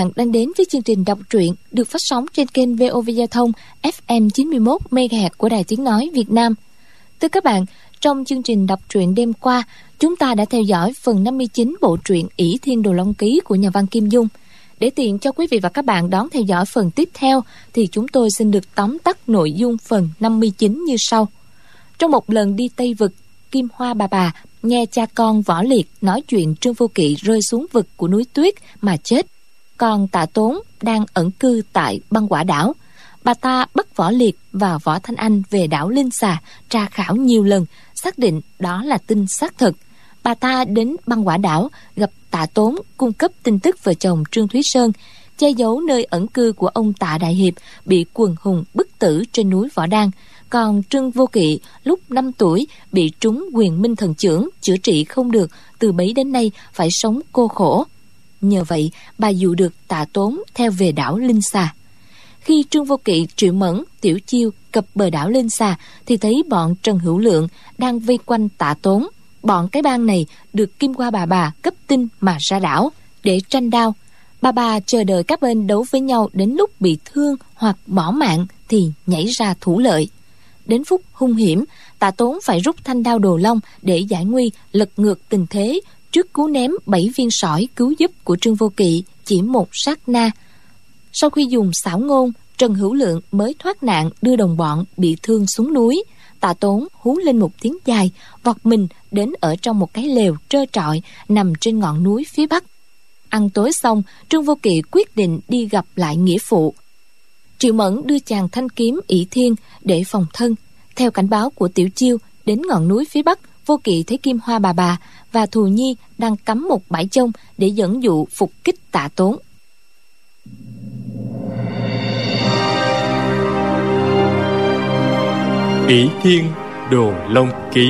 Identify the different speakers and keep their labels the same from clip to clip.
Speaker 1: Các bạn đang đến với chương trình đọc truyện được phát sóng trên kênh VOV Giao thông FM 91 MHz của Đài Tiếng Nói Việt Nam. Thưa các bạn, trong chương trình đọc truyện đêm qua, chúng ta đã theo dõi phần 59 bộ truyện ỷ Thiên Đồ Long Ký của nhà văn Kim Dung. Để tiện cho quý vị và các bạn đón theo dõi phần tiếp theo thì chúng tôi xin được tóm tắt nội dung phần 59 như sau. Trong một lần đi Tây Vực, Kim Hoa bà bà nghe cha con võ liệt nói chuyện Trương Vô Kỵ rơi xuống vực của núi tuyết mà chết còn tạ tốn đang ẩn cư tại băng quả đảo. Bà ta bắt võ liệt và võ thanh anh về đảo linh xà tra khảo nhiều lần, xác định đó là tin xác thực. Bà ta đến băng quả đảo, gặp tạ tốn cung cấp tin tức vợ chồng trương thúy sơn, che giấu nơi ẩn cư của ông tạ đại hiệp, bị quần hùng bức tử trên núi võ đan. Còn trương vô kỵ, lúc 5 tuổi, bị trúng quyền minh thần trưởng, chữa trị không được, từ bấy đến nay phải sống cô khổ. Nhờ vậy, bà dụ được tạ tốn theo về đảo Linh Xà. Khi Trương Vô Kỵ, Triệu Mẫn, Tiểu Chiêu cập bờ đảo Linh Xà thì thấy bọn Trần Hữu Lượng đang vây quanh tạ tốn. Bọn cái bang này được Kim Qua bà bà cấp tin mà ra đảo để tranh đao. Bà bà chờ đợi các bên đấu với nhau đến lúc bị thương hoặc bỏ mạng thì nhảy ra thủ lợi. Đến phút hung hiểm, tạ tốn phải rút thanh đao đồ long để giải nguy lật ngược tình thế trước cú ném bảy viên sỏi cứu giúp của Trương Vô Kỵ chỉ một sát na. Sau khi dùng xảo ngôn, Trần Hữu Lượng mới thoát nạn đưa đồng bọn bị thương xuống núi. Tạ Tốn hú lên một tiếng dài, vọt mình đến ở trong một cái lều trơ trọi nằm trên ngọn núi phía bắc. Ăn tối xong, Trương Vô Kỵ quyết định đi gặp lại nghĩa phụ. Triệu Mẫn đưa chàng thanh kiếm ỷ thiên để phòng thân. Theo cảnh báo của Tiểu Chiêu, đến ngọn núi phía bắc, Vô Kỵ thấy Kim Hoa bà bà và Thù Nhi đang cắm một bãi chông để dẫn dụ phục kích tạ tốn.
Speaker 2: Ỷ Thiên Đồ Long Ký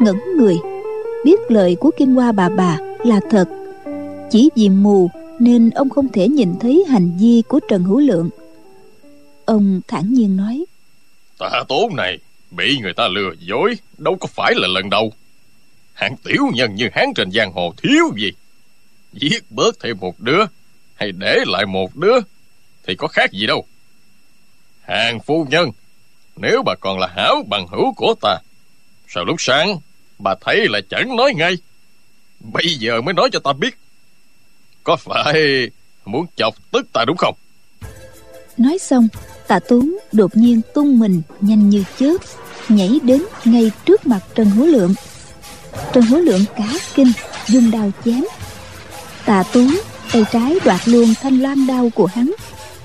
Speaker 3: ngẩn người. Biết lời của Kim Hoa bà bà là thật. Chỉ vì mù Nên ông không thể nhìn thấy hành vi của Trần Hữu Lượng. Ông thản nhiên nói
Speaker 4: Tạ tốn này, Bị người ta lừa dối, Đâu có phải là lần đầu. Hạng tiểu nhân như hắn trên giang hồ thiếu gì? Giết bớt thêm một đứa, Hay để lại một đứa, Thì có khác gì đâu. Hàng phu nhân, Nếu bà còn là hảo bằng hữu của ta, Sao lúc sáng Bà thấy là chẳng nói ngay. Bây giờ mới nói cho ta biết. Có phải Muốn chọc tức ta đúng không?
Speaker 3: Nói xong Tạ Tuấn đột nhiên tung mình Nhanh như chớp Nhảy đến ngay trước mặt Trần Hữu Lượng. Trần Hữu Lượng cá kinh Dùng đao chém. Tạ Tuấn tay trái đoạt luôn thanh loan đao của hắn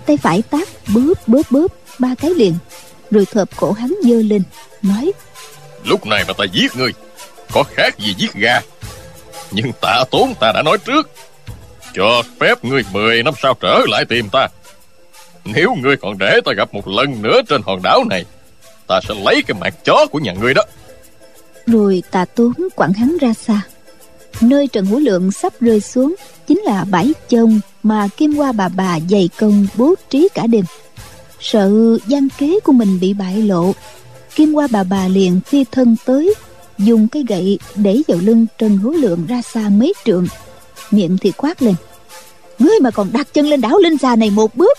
Speaker 3: tay phải tác bóp bóp bóp ba cái liền rồi thợp cổ hắn dơ lên nói
Speaker 4: Lúc này mà ta giết ngươi có khác gì giết gà. Nhưng tạ tốn ta đã nói trước. Cho phép ngươi 10 năm sau trở lại tìm ta. Nếu ngươi còn để ta gặp một lần nữa trên hòn đảo này, Ta sẽ lấy cái mạng chó của nhà ngươi đó.
Speaker 3: Rồi tạ tốn quẳng hắn ra xa. Nơi Trần Hữu Lượng sắp rơi xuống Chính là bãi chông mà Kim Hoa bà bà dày công bố trí cả đêm. Sợ gian kế của mình bị bại lộ, kim qua bà bà liền phi thân tới dùng cây gậy để vào lưng trần hữu lượng ra xa mấy trượng. Miệng thì quát lên, ngươi mà còn đặt chân lên đảo linh xà này một bước,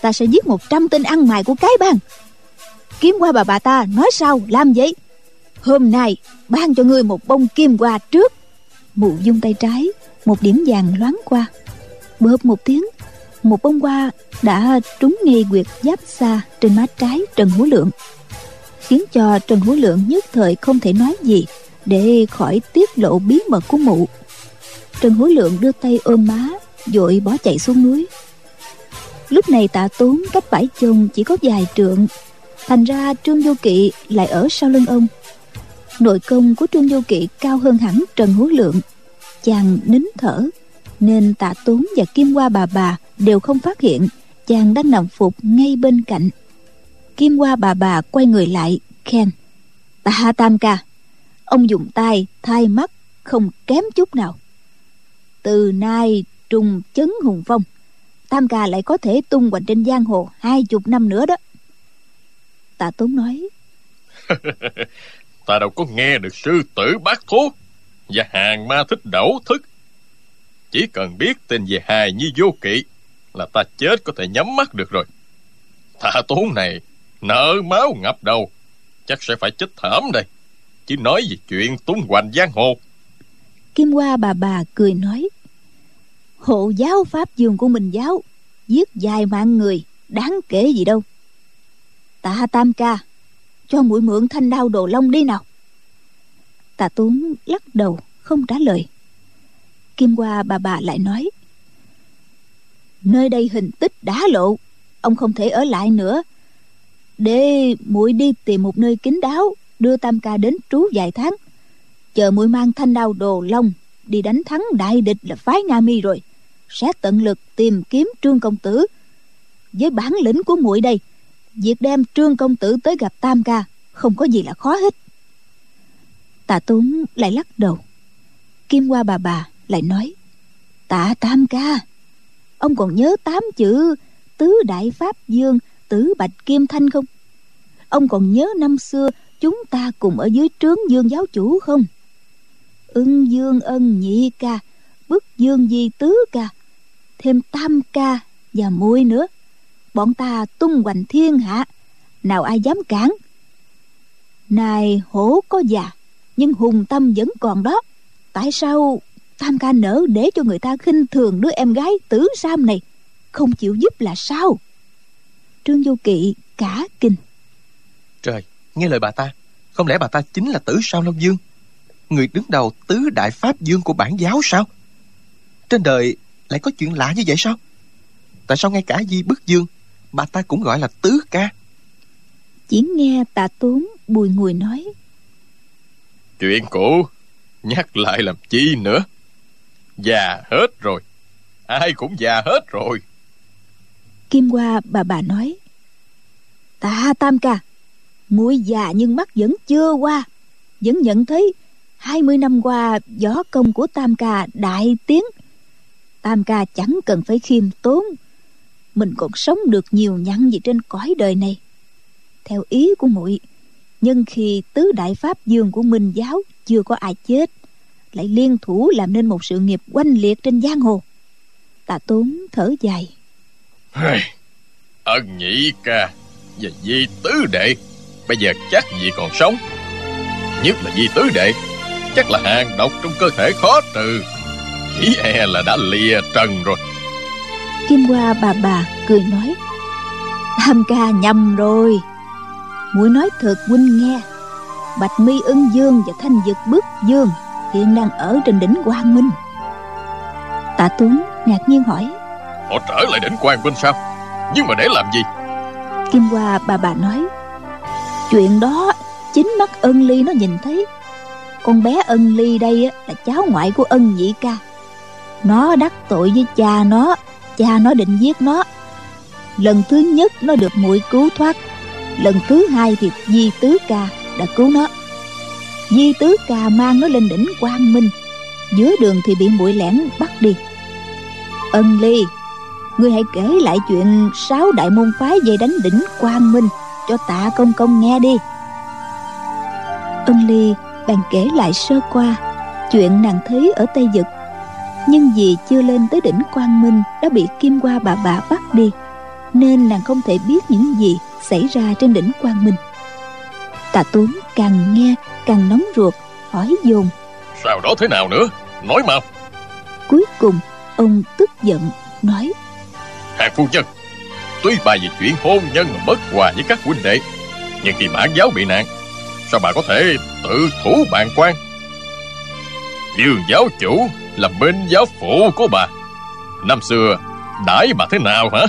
Speaker 3: ta sẽ giết một trăm tên ăn mày của cái bang. Kiếm qua bà bà ta nói sao, làm vậy? Hôm nay ban cho ngươi một bông kim qua trước. Mụ dung tay trái, một điểm vàng loáng qua. Bợp một tiếng, một bông hoa đã trúng ngay quyệt giáp xa trên má trái trần hữu lượng khiến cho trần hữu lượng nhất thời không thể nói gì để khỏi tiết lộ bí mật của mụ. Trần hữu lượng đưa tay ôm má vội bỏ chạy xuống núi. Lúc này tạ tốn cách bãi chồng chỉ có vài trượng, thành ra trương vô kỵ lại ở sau lưng ông. Nội công của trương vô kỵ cao hơn hẳn trần hữu lượng. Chàng nín thở, nên tạ tốn và kim hoa bà bà đều không phát hiện chàng đang nằm phục ngay bên cạnh kim qua bà bà quay người lại, khen. Tạ tam ca, ông dùng tay, thay mắt, không kém chút nào. Từ nay trùng chấn hùng phong tam ca lại có thể tung hoành trên giang hồ hai chục năm nữa đó. Tạ tốn nói,
Speaker 4: ta đâu có nghe được sư tử bác thố và hàng ma thích đẩu thức. Chỉ cần biết tên về hài như vô kỵ là ta chết có thể nhắm mắt được rồi. Tạ tốn này nợ máu ngập đầu. Chắc sẽ phải chết thảm đây. Chỉ nói về chuyện tung hoành giang hồ.
Speaker 3: Kim hoa bà bà cười nói, hộ giáo pháp dương của mình giáo, giết dài mạng người, đáng kể gì đâu. Tạ tam ca, cho mũi mượn thanh đao đồ long đi nào. Tạ tuấn lắc đầu, không trả lời. Kim hoa bà bà lại nói, nơi đây hình tích đã lộ, ông không thể ở lại nữa để muội đi tìm một nơi kín đáo, đưa tam ca đến trú vài tháng. Chờ muội mang thanh đao đồ long đi đánh thắng đại địch là phái nga mi rồi. Sẽ tận lực tìm kiếm trương công tử. Với bản lĩnh của muội đây, việc đem trương công tử tới gặp tam ca không có gì là khó hết. Tạ tốn lại lắc đầu. Kim qua bà bà lại nói, tạ tam ca, ông còn nhớ tám chữ tứ đại pháp dương tử bạch kim thanh không? Ông còn nhớ năm xưa chúng ta cùng ở dưới trướng dương giáo chủ không? Ưng dương ân nhị ca, bức dương di tứ ca, thêm tam ca và muội nữa. Bọn ta tung hoành thiên hạ, nào ai dám cản? Này hổ có già, nhưng hùng tâm vẫn còn đó. Tại sao tam ca nỡ để cho người ta khinh thường đứa em gái tứ sam này? Không chịu giúp là sao? Trương vô kỵ cả kinh.
Speaker 5: Trời nghe lời bà ta không lẽ bà ta chính là tử sao long dương? Người đứng đầu tứ đại pháp dương của bản giáo sao? Trên đời lại có chuyện lạ như vậy sao? Tại sao ngay cả di bức dương bà ta cũng gọi là tứ ca?
Speaker 3: Chỉ nghe tạ tốn bùi ngùi nói.
Speaker 4: Chuyện cũ nhắc lại làm chi nữa? Già hết rồi ai cũng già hết rồi
Speaker 3: kim qua bà bà nói. Ta, tam ca muội già nhưng mắt vẫn chưa qua. Vẫn nhận thấy hai mươi năm qua gió công của tam ca đại tiến tam ca chẳng cần phải khiêm tốn. Mình còn sống được nhiều nhăn gì trên cõi đời này. Theo ý của muội, nhân khi tứ đại pháp dương của minh giáo chưa có ai chết, lại liên thủ làm nên một sự nghiệp oanh liệt trên giang hồ. Tạ tốn thở dài
Speaker 4: ân nhị ca và di tứ đệ, bây giờ chắc gì còn sống? Nhất là di tứ đệ, chắc là hàng độc trong cơ thể khó trừ. Chỉ e là đã lìa trần rồi.
Speaker 3: Kim hoa bà bà cười nói tam ca nhầm rồi. Muội nói thật huynh nghe, bạch mi ưng dương và thanh dực bức dương hiện đang ở trên đỉnh quang minh. Tạ tuấn ngạc nhiên hỏi
Speaker 4: họ trở lại đỉnh quan bên sao nhưng mà để làm gì?
Speaker 3: Kim hoa, bà bà nói, chuyện đó chính mắt ân ly nó nhìn thấy. Con bé ân ly đây là cháu ngoại của ân nhị ca. Nó đắc tội với cha nó cha nó định giết nó. Lần thứ nhất nó được muội cứu thoát, lần thứ hai thì di tứ ca đã cứu nó. Di tứ ca mang nó lên đỉnh quang minh giữa đường thì bị muội lẻn bắt đi. Ân ly ngươi hãy kể lại chuyện sáu đại môn phái về đánh đỉnh quang minh cho tạ công công nghe đi. Ân ly bèn kể lại sơ qua chuyện nàng thấy ở tây dực nhưng vì chưa lên tới đỉnh quang minh đã bị kim qua bà bà bắt đi nên nàng không thể biết những gì xảy ra trên đỉnh quang minh. Tạ tuấn càng nghe càng nóng ruột hỏi dồn.
Speaker 4: Sao đó thế nào nữa? Nói mau.
Speaker 3: Cuối cùng ông tức giận nói
Speaker 4: hàng phu nhân. Tuy bà vì chuyện hôn nhân mà bất hòa với các huynh đệ, nhưng khi mãn giáo bị nạn, sao bà có thể tự thủ bàn quan? Dương giáo chủ là bên giáo phụ của bà. Năm xưa đãi bà thế nào hả?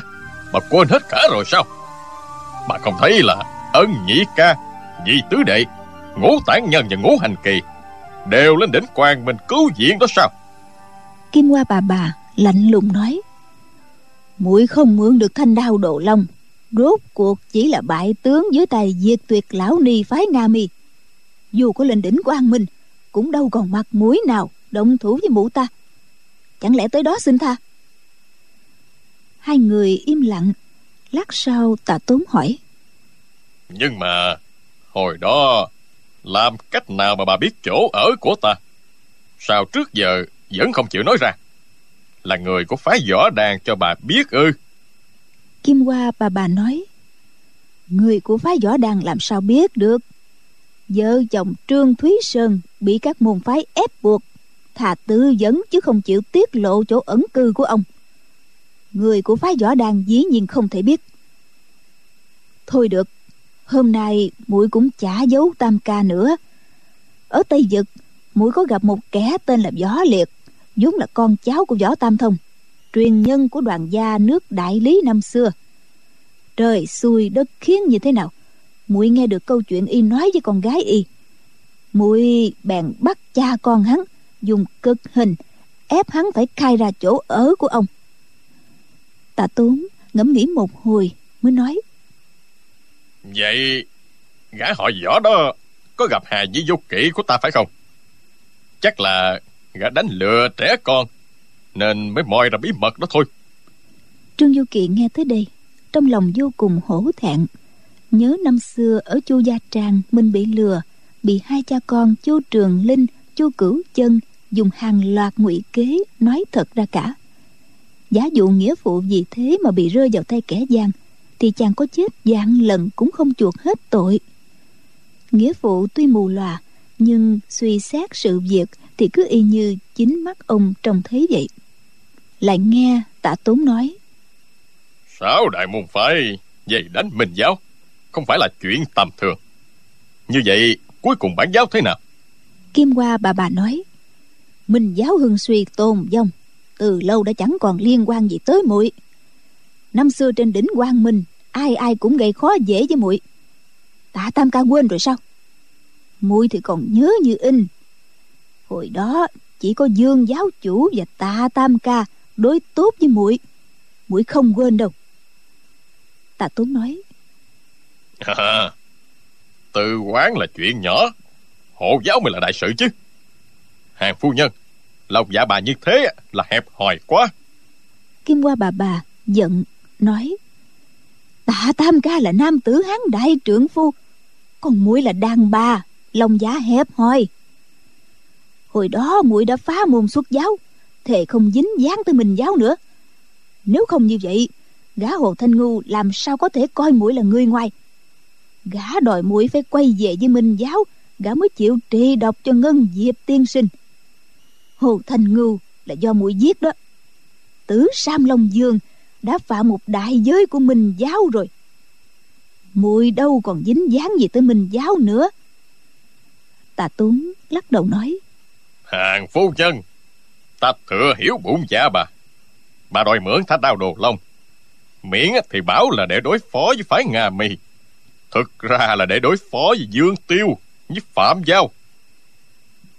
Speaker 4: Bà quên hết cả rồi sao? Bà không thấy là ân nhị ca, nhị tứ đệ, ngũ tản nhân và ngũ hành kỳ đều lên đỉnh quan mình cứu viện đó sao?
Speaker 3: Kim hoa bà bà lạnh lùng nói muội không mượn được thanh đao độ long. Rốt cuộc chỉ là bại tướng dưới tay diệt tuyệt lão ni phái nga mi dù có lên đỉnh của an minh, cũng đâu còn mặt mũi nào động thủ với mụ ta. Chẳng lẽ tới đó xin tha? Hai người im lặng. Lát sau tạ tốn hỏi.
Speaker 4: Nhưng mà, Hồi đó, Làm cách nào mà bà biết chỗ ở của ta? Sao trước giờ Vẫn không chịu nói ra? Là người của phái võ đàn cho bà biết ư?
Speaker 3: Kim hoa bà bà nói, người của phái võ đàn làm sao biết được? Vợ chồng trương thúy sơn bị các môn phái ép buộc, thà tư vấn chứ không chịu tiết lộ chỗ ẩn cư của ông. Người của phái võ đàn dĩ nhiên không thể biết. Thôi được, hôm nay muội cũng chả giấu tam ca nữa. Ở tây vực, muội có gặp một kẻ tên là võ liệt vốn là con cháu của võ tam thông, truyền nhân của đoàn gia nước đại lý năm xưa. Trời xui đất khiến như thế nào? Muội nghe được câu chuyện y nói với con gái y. Muội bèn bắt cha con hắn, dùng cực hình, ép hắn phải khai ra chỗ ở của ông. Tạ tốn ngẫm nghĩ một hồi mới nói.
Speaker 4: Vậy, Gã họ võ đó Có gặp hà với vô kỵ của ta phải không? Chắc là Gã đánh lừa trẻ con, Nên mới moi ra bí mật đó thôi.
Speaker 3: Trương du kỳ nghe tới đây, trong lòng vô cùng hổ thẹn. Nhớ năm xưa ở chu gia trang, mình bị lừa, bị hai cha con chu trường linh, chu cửu chân dùng hàng loạt ngụy kế nói thật ra cả. Giả dụ nghĩa phụ vì thế mà bị rơi vào tay kẻ gian, thì chàng có chết dạng lần cũng không chuộc hết tội. Nghĩa phụ tuy mù lòa nhưng suy xét sự việc thì cứ y như chính mắt ông trông thấy vậy. Lại nghe tạ tốn nói.
Speaker 4: Sáu đại môn phái Dày đánh minh giáo? Không phải là chuyện tầm thường. Như vậy cuối cùng bản giáo thế nào?
Speaker 3: Kim hoa bà bà nói. Minh giáo hưng suy tôn vong. Từ lâu đã chẳng còn liên quan gì tới muội. Năm xưa trên đỉnh quang minh ai ai cũng gây khó dễ với muội. Tạ tam ca quên rồi sao muội thì còn nhớ như in. Hồi đó chỉ có dương giáo chủ và tạ tam ca đối tốt với muội. Muội không quên đâu. Tạ tốn nói
Speaker 4: à, Từ quán là chuyện nhỏ Hộ giáo mới là đại sự chứ. Hàng phu nhân Lòng dạ bà như thế là hẹp hòi quá.
Speaker 3: Kim hoa bà bà giận nói tạ tam ca là nam tử hán đại trưởng phu còn muội là đàn bà lòng dạ hẹp hòi hồi đó muội đã phá môn xuất giáo, thề không dính dáng tới mình giáo nữa. Nếu không như vậy, gã hồ thanh ngu làm sao có thể coi muội là người ngoài? Gã đòi muội phải quay về với minh giáo, gã mới chịu trì độc cho ngân diệp tiên sinh. Hồ thanh ngu là do muội giết đó. Tử sam long dương đã phạm một đại giới của minh giáo rồi. Muội đâu còn dính dáng gì tới minh giáo nữa tạ tốn lắc đầu nói.
Speaker 4: Hàng phu nhân ta thừa hiểu bụng dạ bà. Bà đòi mượn thả đao đồ long. Miễn thì bảo là để đối phó với phái nga mi. Thực ra là để đối phó với dương tiêu với phạm giao.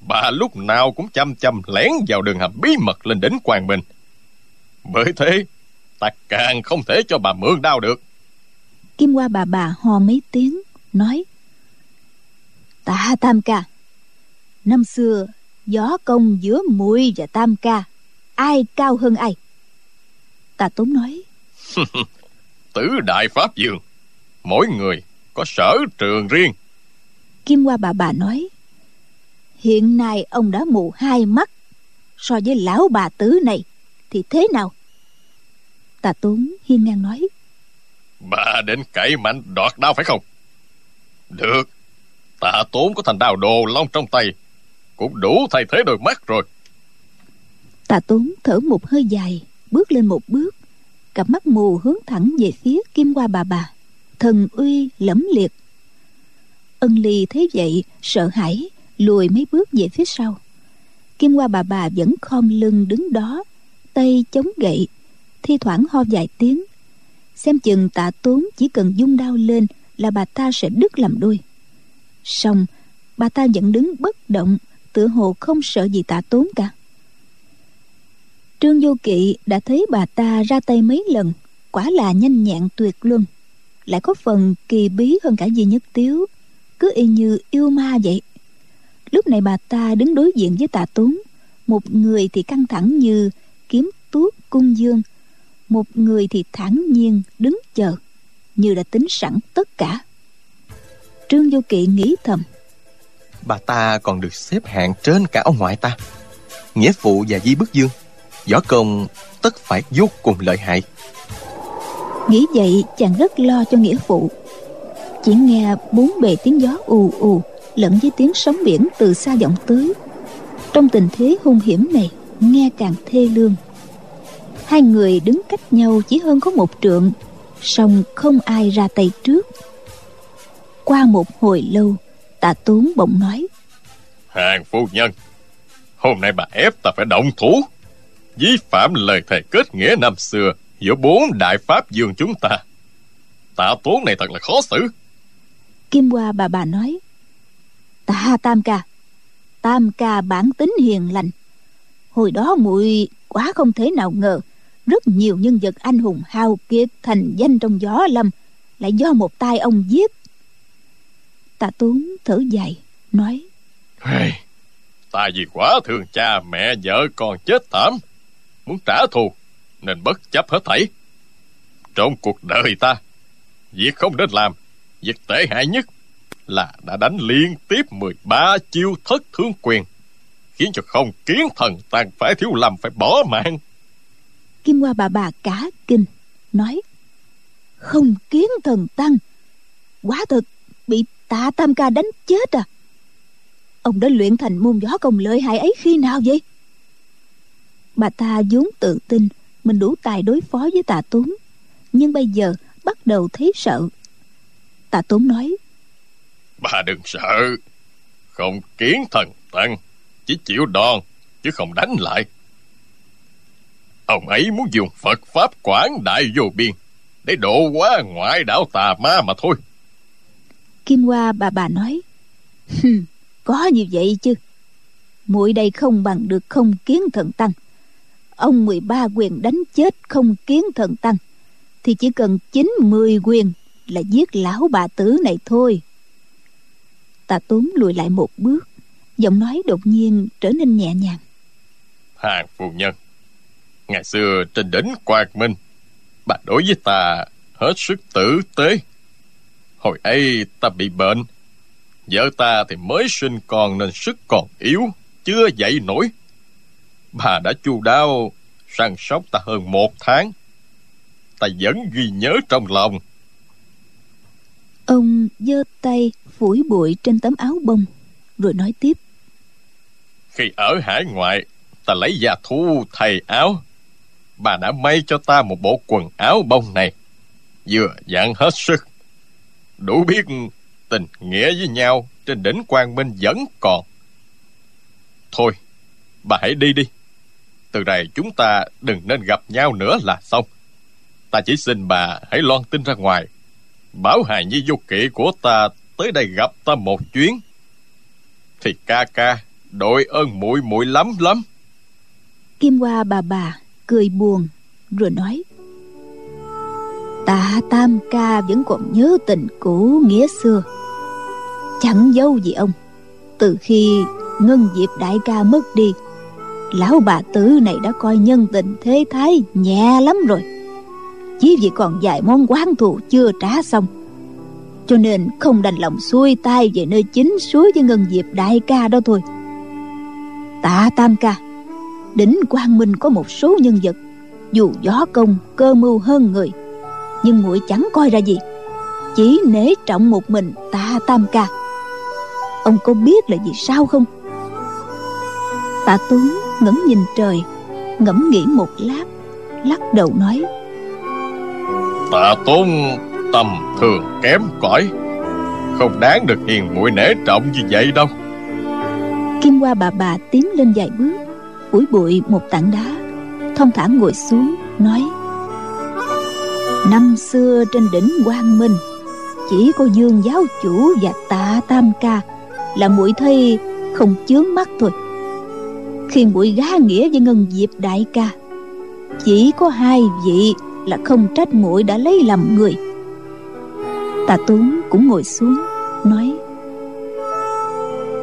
Speaker 4: Bà lúc nào cũng chăm chăm lén vào đường hầm bí mật lên đỉnh quang minh. Bởi thế ta càng không thể cho bà mượn đau được.
Speaker 3: Kim qua bà bà ho mấy tiếng nói. Tạ tam ca năm xưa gió công giữa muội và tam ca ai cao hơn ai? Tạ tốn nói
Speaker 4: tứ đại pháp dương mỗi người có sở trường riêng.
Speaker 3: Kim qua bà bà nói hiện nay ông đã mù hai mắt so với lão bà tứ này thì thế nào? Tà tốn hiên ngang nói
Speaker 4: bà đến cậy mạnh đoạt đao phải không? Được tạ tốn có thành đao đồ long trong tay cũng đủ thay thế đôi mắt rồi.
Speaker 3: Tạ tốn thở một hơi dài, bước lên một bước. Cặp mắt mù hướng thẳng về phía kim qua bà bà. Thần uy lẫm liệt. Ân ly thấy vậy, sợ hãi, lùi mấy bước về phía sau. Kim qua bà bà vẫn khom lưng đứng đó, tay chống gậy, thi thoảng ho vài tiếng. Xem chừng tạ tốn chỉ cần dung đao lên là bà ta sẽ đứt làm đôi. Song bà ta vẫn đứng bất động tựa hồ không sợ gì tạ tốn cả. Trương vô kỵ đã thấy bà ta ra tay mấy lần, quả là nhanh nhẹn tuyệt luân. Lại có phần kỳ bí hơn cả gì nhất tiếu, cứ y như yêu ma vậy. Lúc này bà ta đứng đối diện với tạ tốn, một người thì căng thẳng như kiếm tuốt cung dương, một người thì thản nhiên đứng chờ, như đã tính sẵn tất cả. Trương vô kỵ nghĩ thầm
Speaker 5: bà ta còn được xếp hạng trên cả ông ngoại ta. Nghĩa phụ và di bức dương, võ công tất phải vô cùng lợi hại.
Speaker 3: Nghĩ vậy chàng rất lo cho nghĩa phụ. Chỉ nghe bốn bề tiếng gió ù ù, lẫn với tiếng sóng biển từ xa vọng tới. Trong tình thế hung hiểm này, nghe càng thê lương. Hai người đứng cách nhau chỉ hơn có một trượng, song không ai ra tay trước. Qua một hồi lâu tạ tốn bỗng nói.
Speaker 4: Hàng phu nhân hôm nay bà ép ta phải động thủ. Vi phạm lời thề kết nghĩa năm xưa giữa bốn đại pháp dương chúng ta. Tạ tốn này thật là khó xử.
Speaker 3: Kim hoa bà bà nói. Tạ tam ca. Tam ca bản tính hiền lành. Hồi đó muội quá không thể nào ngờ. Rất nhiều nhân vật anh hùng hào kiệt thành danh trong gió lâm. Lại do một tay ông giết tạ tốn thở dài nói.
Speaker 4: Hey, ta vì quá thương cha mẹ vợ con chết thảm. Muốn trả thù nên bất chấp hết thảy. Trong cuộc đời ta việc không nên làm việc tệ hại nhất là đã đánh liên tiếp 13 chiêu thất thương quyền khiến cho không kiến thần tàn phải thiếu lầm phải bỏ mạng.
Speaker 3: Kim hoa bà bà cả kinh nói. Không kiến thần tăng quá thực bị tạ tam ca đánh chết à? Ông đã luyện thành môn gió công lợi hại ấy khi nào vậy? Bà ta vốn tự tin mình đủ tài đối phó với tạ tốn, nhưng bây giờ bắt đầu thấy sợ. Tạ tốn nói,
Speaker 4: bà đừng sợ. Không kiến thần tăng chỉ chịu đòn, chứ không đánh lại. Ông ấy muốn dùng phật pháp quảng đại vô biên để độ quá ngoại đạo tà ma mà thôi
Speaker 3: kim hoa bà bà nói có như vậy chứ. Muội đây không bằng được không kiến thần tăng. Ông 13 quyền đánh chết không kiến thần tăng, thì chỉ cần chín mười quyền là giết lão bà tử này thôi. Tà tốn lùi lại một bước, giọng nói đột nhiên trở nên nhẹ nhàng.
Speaker 4: Hàng phu nhân, ngày xưa trên đỉnh quạt minh, bà đối với ta hết sức tử tế hồi ấy ta bị bệnh. Vợ ta thì mới sinh con nên sức còn yếu chưa dậy nổi. Bà đã chu đáo săn sóc ta hơn một tháng. Ta vẫn ghi nhớ trong lòng.
Speaker 3: Ông giơ tay phủi bụi trên tấm áo bông rồi nói tiếp.
Speaker 4: Khi ở hải ngoại ta lấy gia thu thay áo. Bà đã may cho ta một bộ quần áo bông này. Vừa dạng hết sức đủ biết tình nghĩa với nhau trên đỉnh quang minh vẫn còn. Thôi, bà hãy đi đi. Từ này chúng ta đừng nên gặp nhau nữa là xong. Ta chỉ xin bà hãy loan tin ra ngoài. Bảo hài nhi vô kỵ của ta tới đây gặp ta một chuyến. Thì ca ca, đội ơn muội muội lắm lắm.
Speaker 3: Kim hoa bà bà cười buồn, rồi nói tạ tam ca vẫn còn nhớ tình cũ nghĩa xưa. Chẳng dâu gì ông, từ khi ngân diệp đại ca mất đi, lão bà tử này đã coi nhân tình thế thái nhẹ lắm rồi. Chỉ vì còn vài món quán thù chưa trả xong, cho nên không đành lòng xuôi tay về nơi chính suối với ngân diệp đại ca đó thôi. Tạ tam ca, đỉnh quang minh có một số nhân vật, dù gió công cơ mưu hơn người nhưng muội chẳng coi ra gì. Chỉ nể trọng một mình tạ tam ca. Ông có biết là vì sao không? Tạ tuấn ngẩng nhìn trời ngẫm nghĩ một lát lắc đầu nói.
Speaker 4: Tạ tôn tầm thường kém cỏi không đáng được hiền muội nể trọng như vậy đâu.
Speaker 3: Kim hoa bà bà tiến lên vài bước phủi bụi một tảng đá thông thả ngồi xuống nói năm xưa trên đỉnh quang minh, chỉ có dương giáo chủ và tạ tam ca là muội thấy không chướng mắt thôi. Khi muội gá nghĩa với ngân diệp đại ca, chỉ có hai vị là không trách muội đã lấy lầm người. Tạ tuấn cũng ngồi xuống, nói,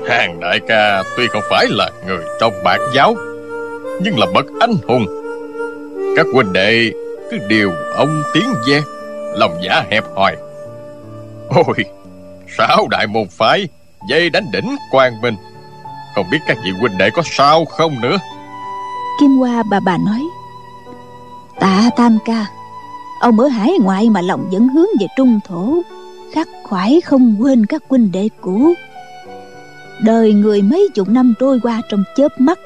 Speaker 4: Hàng đại ca tuy không phải là người trong bạc giáo, Nhưng là bậc anh hùng. Các huynh đệ cứ điều ông tiếng ve Lòng giả hẹp hòi. Ôi, Sáu đại môn phái, Dây đánh đỉnh quang minh. Không biết các vị huynh đệ có sao không nữa?
Speaker 3: Kim Hoa bà bà nói, Tạ Tam Ca, Ông ở hải ngoại mà lòng vẫn hướng về trung thổ, Khắc khoải không quên các huynh đệ cũ. Đời người mấy chục năm trôi qua trong chớp mắt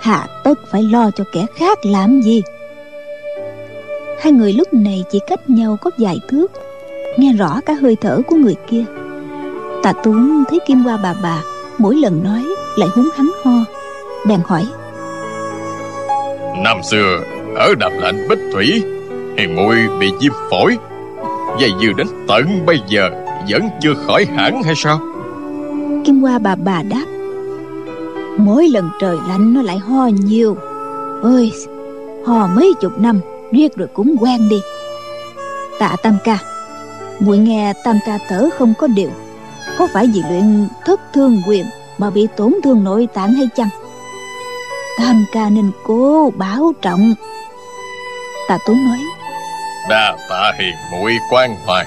Speaker 3: Hạ tất phải lo cho kẻ khác làm gì? Hai người lúc này chỉ cách nhau có vài thước. Nghe rõ cả hơi thở của người kia. Tạ Tuấn thấy Kim Hoa bà bà Mỗi lần nói lại húng hắn ho Bèn hỏi.
Speaker 4: Năm xưa ở đầm lạnh Bích Thủy Hiền muội bị viêm phổi. Dây dư đến tận bây giờ Vẫn chưa khỏi hẳn hay sao?
Speaker 3: Kim Hoa bà bà đáp. Mỗi lần trời lạnh nó lại ho nhiều. Ôi Ho mấy chục năm Riết rồi cũng quen đi. Tạ Tam Ca muội nghe Tam Ca thở không có điều Có phải vì luyện thất thương quyền Mà bị tổn thương nội tạng hay chăng? Tam Ca nên cố bảo trọng. Tạ Tốn nói
Speaker 4: Đa tạ hiền muội quan hoài.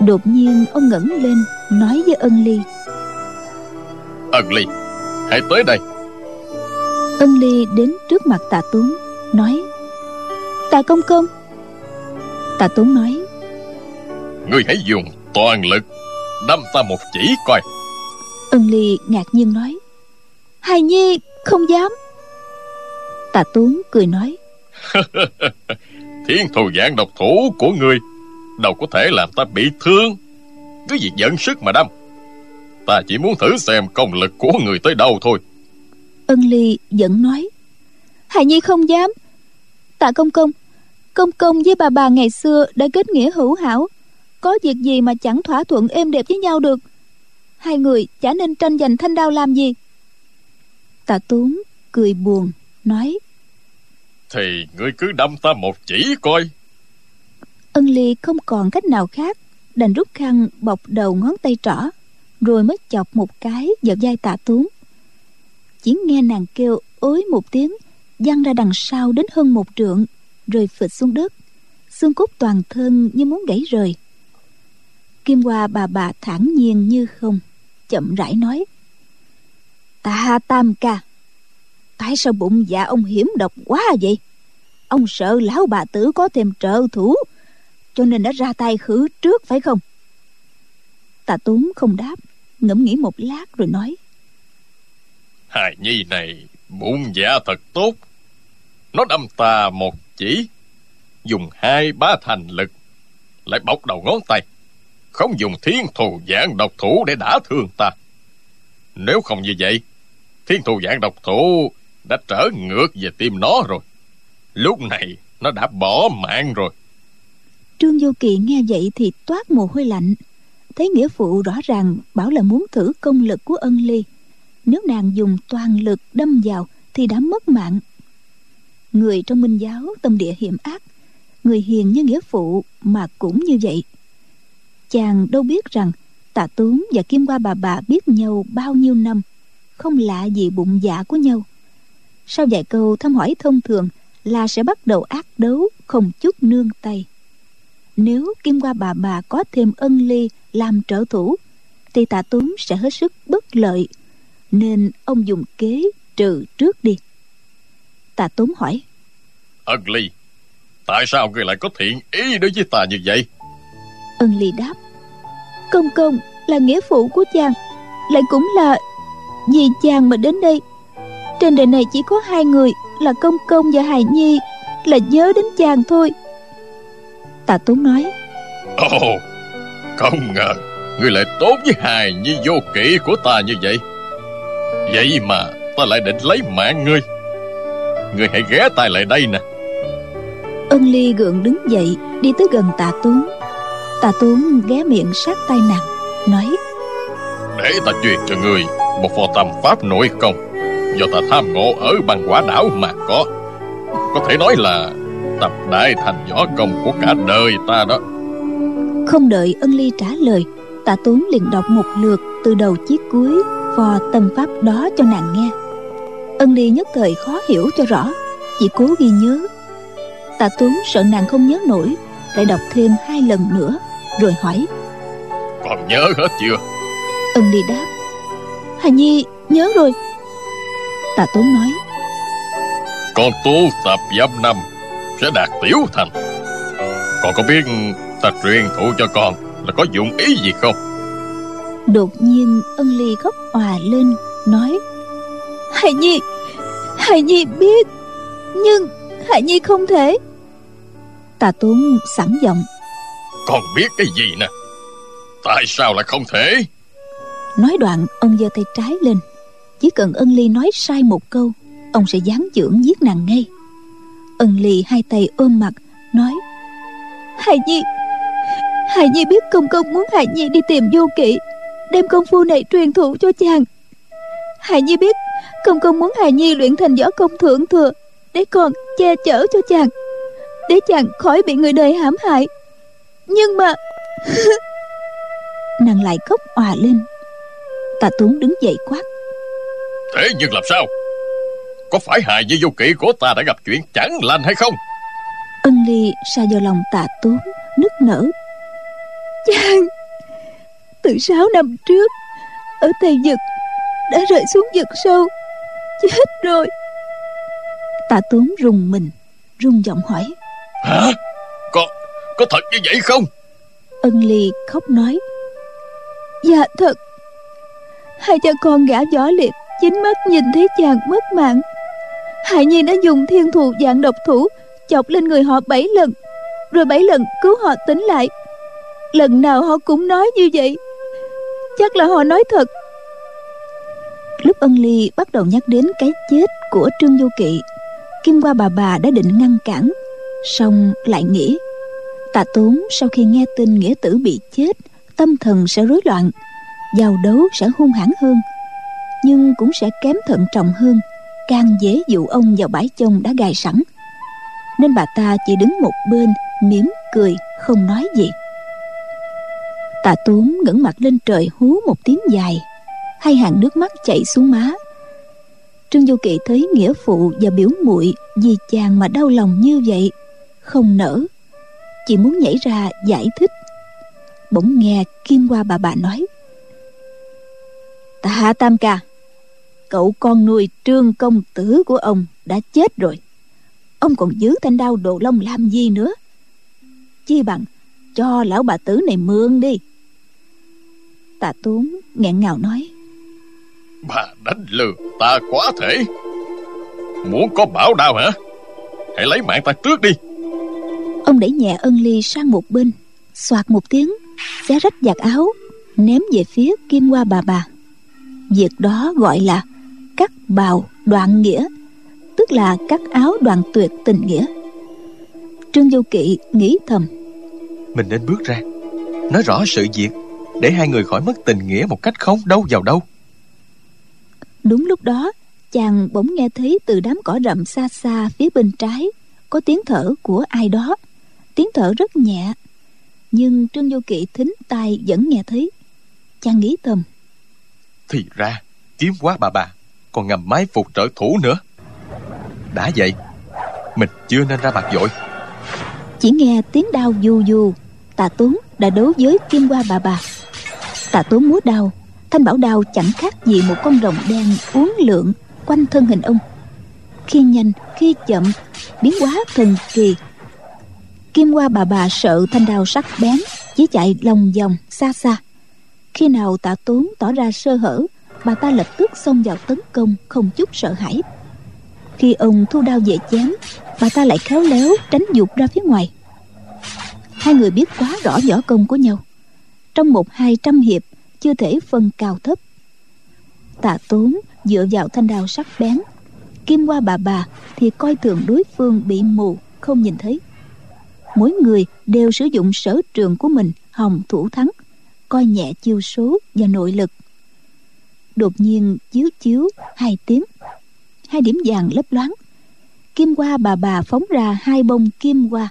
Speaker 3: Đột nhiên ông ngẩng lên Nói với ân ly.
Speaker 4: Ân ly Hãy tới đây.
Speaker 3: Ân ly đến trước mặt tạ Tuấn Nói Tạ công công. Tạ Tuấn nói
Speaker 4: Ngươi hãy dùng toàn lực Đâm ta một chỉ coi.
Speaker 3: Ân ly ngạc nhiên nói Hài nhi không dám. Tạ Tuấn cười nói
Speaker 4: Thiên thù dạng độc thủ của ngươi Đâu có thể làm ta bị thương. Cứ việc dẫn sức mà đâm Ta chỉ muốn thử xem công lực của người tới đâu thôi.
Speaker 3: Ân ly vẫn nói Hài nhi không dám. Tạ công công Công công với bà bà ngày xưa đã kết nghĩa hữu hảo. Có việc gì mà chẳng thỏa thuận êm đẹp với nhau được? Hai người chả nên tranh giành thanh đao làm gì? Tạ Tuấn cười buồn Nói
Speaker 4: Thì ngươi cứ đâm ta một chỉ coi.
Speaker 3: Ân ly không còn cách nào khác Đành rút khăn bọc đầu ngón tay trỏ Rồi mới chọc một cái vào vai tạ Tuấn Chỉ nghe nàng kêu ối một tiếng văng ra đằng sau đến hơn một trượng rồi phịch xuống đất. Xương cốt toàn thân như muốn gãy rời. Kim hoa bà bà thản nhiên như không, chậm rãi nói, ta tam ca, tại sao bụng dạ ông hiểm độc quá vậy? Ông sợ lão bà tử có thêm trợ thủ, cho nên đã ra tay khử trước phải không? Tạ tốn không đáp, ngẫm nghĩ một lát rồi nói
Speaker 4: hài nhi này bụng dạ thật tốt nó đâm ta một chỉ, dùng hai ba thành lực, lại bọc đầu ngón tay. Không dùng thiên thù dạng độc thủ để đả thương ta. Nếu không như vậy, thiên thù dạng độc thủ đã trở ngược về tim nó rồi. Lúc này, nó đã bỏ mạng rồi.
Speaker 3: Trương vô kỵ nghe vậy thì toát mồ hôi lạnh. Thấy nghĩa phụ rõ ràng bảo là muốn thử công lực của ân ly. Nếu nàng dùng toàn lực đâm vào thì đã mất mạng người trong minh giáo tâm địa hiểm ác, người hiền như nghĩa phụ mà cũng như vậy. Chàng đâu biết rằng tạ tốn và kim qua bà bà biết nhau bao nhiêu năm, không lạ gì bụng dạ của nhau. Sau vài câu thăm hỏi thông thường là sẽ bắt đầu ác đấu, không chút nương tay. Nếu kim qua bà bà có thêm ân ly làm trợ thủ, thì tạ tốn sẽ hết sức bất lợi, nên ông dùng kế trừ trước đi tạ tốn hỏi.
Speaker 4: Ân ly tại sao ngươi lại có thiện ý đối với ta như vậy?
Speaker 3: Ân ly đáp công công là nghĩa phụ của chàng lại cũng là vì chàng mà đến đây. Trên đời này chỉ có hai người là công công và hài nhi là nhớ đến chàng thôi. Tạ tốn nói
Speaker 4: ồ oh, không ngờ ngươi lại tốt với hài nhi vô kỵ của ta như vậy. Vậy mà ta lại định lấy mạng ngươi ngươi hãy ghé tay lại đây nè.
Speaker 3: Ân ly gượng đứng dậy đi tới gần tạ tốn. Tạ tốn ghé miệng sát tay nàng nói
Speaker 4: để ta truyền cho ngươi một phò tâm pháp nội công do ta tham ngộ ở bằng quả đảo mà có. Có thể nói là tập đại thành võ công của cả đời ta đó.
Speaker 3: Không đợi ân ly trả lời tạ tốn liền đọc một lượt từ đầu chiếc cuối phò tâm pháp đó cho nàng nghe ân ly nhất thời khó hiểu cho rõ. Chỉ cố ghi nhớ. Tạ tuấn sợ nàng không nhớ nổi lại đọc thêm hai lần nữa rồi hỏi.
Speaker 4: Còn nhớ hết chưa?
Speaker 3: Ân ly đáp. Hà nhi nhớ rồi. Tạ tuấn nói.
Speaker 4: Con tu tập dăm năm Sẽ đạt tiểu thành. Con có biết ta truyền thụ cho con Là có dụng ý gì không?
Speaker 3: Đột nhiên ân ly khóc òa lên nói. Hài nhi hài nhi biết nhưng hài nhi không thể. Tà tuấn sẵn giọng.
Speaker 4: Con biết cái gì nè? Tại sao lại không thể?
Speaker 3: Nói đoạn ông giơ tay trái lên. Chỉ cần ân ly nói sai một câu ông sẽ giáng chưởng giết nàng ngay. Ân ly hai tay ôm mặt nói hài nhi hài nhi biết công công muốn hài nhi đi tìm vô kỵ đem công phu này truyền thụ cho chàng. Hài nhi biết công công muốn hài nhi luyện thành võ công thượng thừa. Để còn che chở cho chàng. Để chàng khỏi bị người đời hãm hại. Nhưng mà nàng lại khóc òa lên. Tà tuấn đứng dậy quát.
Speaker 4: Thế nhưng làm sao? Có phải hài như vô kỵ của ta đã gặp chuyện chẳng lành hay không?
Speaker 3: Ân ly sa vào lòng tà tuấn nức nở. Chàng từ sáu năm trước ở tây vực đã rơi xuống vực sâu. Chết rồi. Tạ tuấn rùng mình rung giọng hỏi.
Speaker 4: Hả? Có, có thật như vậy không?
Speaker 3: Ân ly khóc nói. Dạ thật. Hai cha con gã võ liệt chính mắt nhìn thấy chàng mất mạng. Hại nhi đã dùng thiên thù dạng độc thủ chọc lên người họ bảy lần. Rồi bảy lần cứu họ tỉnh lại. Lần nào họ cũng nói như vậy. Chắc là họ nói thật lúc ân ly bắt đầu nhắc đến cái chết của trương Du kỵ, kim qua bà bà đã định ngăn cản, song lại nghĩ tạ tốn sau khi nghe tin nghĩa tử bị chết, tâm thần sẽ rối loạn, giao đấu sẽ hung hãn hơn, nhưng cũng sẽ kém thận trọng hơn, càng dễ dụ ông vào bãi chông đã gài sẵn. Nên bà ta chỉ đứng một bên, mỉm cười, không nói gì. Tạ tốn ngẩng mặt lên trời hú một tiếng dài hai hàng nước mắt chảy xuống má. Trương du kỵ thấy nghĩa phụ và biểu muội vì chàng mà đau lòng như vậy, không nỡ. Chỉ muốn nhảy ra giải thích. Bỗng nghe kim qua bà bà nói tạ tam ca, cậu con nuôi trương công tử của ông đã chết rồi. Ông còn giữ thanh đao đồ long làm gì nữa? Chi bằng cho lão bà tử này mượn đi. Tạ tốn nghẹn ngào nói
Speaker 4: Bà đánh lừa ta quá thể. Muốn có bảo đao hả? Hãy lấy mạng ta trước đi.
Speaker 3: Ông đẩy nhẹ ân ly sang một bên soạt một tiếng xé rách giặt áo ném về phía kim hoa bà bà. Việc đó gọi là cắt bào đoạn nghĩa tức là cắt áo đoạn tuyệt tình nghĩa. Trương vô kỵ nghĩ thầm.
Speaker 5: Mình nên bước ra. Nói rõ sự việc Để hai người khỏi mất tình nghĩa một cách không đâu vào đâu
Speaker 3: đúng lúc đó chàng bỗng nghe thấy từ đám cỏ rậm xa xa phía bên trái có tiếng thở của ai đó. Tiếng thở rất nhẹ nhưng trương vô kỵ thính tai vẫn nghe thấy. Chàng nghĩ thầm
Speaker 5: Thì ra Kiếm quá bà bà Còn ngầm máy phục trợ thủ nữa. Đã vậy Mình chưa nên ra mặt dội.
Speaker 3: Chỉ nghe tiếng đao du du tạ tốn đã đấu với kim qua bà bà. Tạ tốn múa đao thanh bảo đao chẳng khác gì một con rồng đen uốn lượn quanh thân hình ông. Khi nhanh, khi chậm, biến hóa thần kỳ. Kim qua bà bà sợ thanh đao sắc bén, chỉ chạy lòng vòng xa xa. Khi nào tạ tốn tỏ ra sơ hở, bà ta lập tức xông vào tấn công không chút sợ hãi. Khi ông thu đao về chém, bà ta lại khéo léo tránh dục ra phía ngoài. Hai người biết quá rõ võ công của nhau. Trong một hai trăm hiệp chưa thể phân cao thấp. Tạ tốn dựa vào thanh đao sắc bén. Kim qua bà bà thì coi thường đối phương bị mù, không nhìn thấy. Mỗi người đều sử dụng sở trường của mình hòng thủ thắng, coi nhẹ chiêu số và nội lực. Đột nhiên chiếu chiếu hai tiếng, hai điểm vàng lấp loáng. Kim qua bà bà phóng ra hai bông kim qua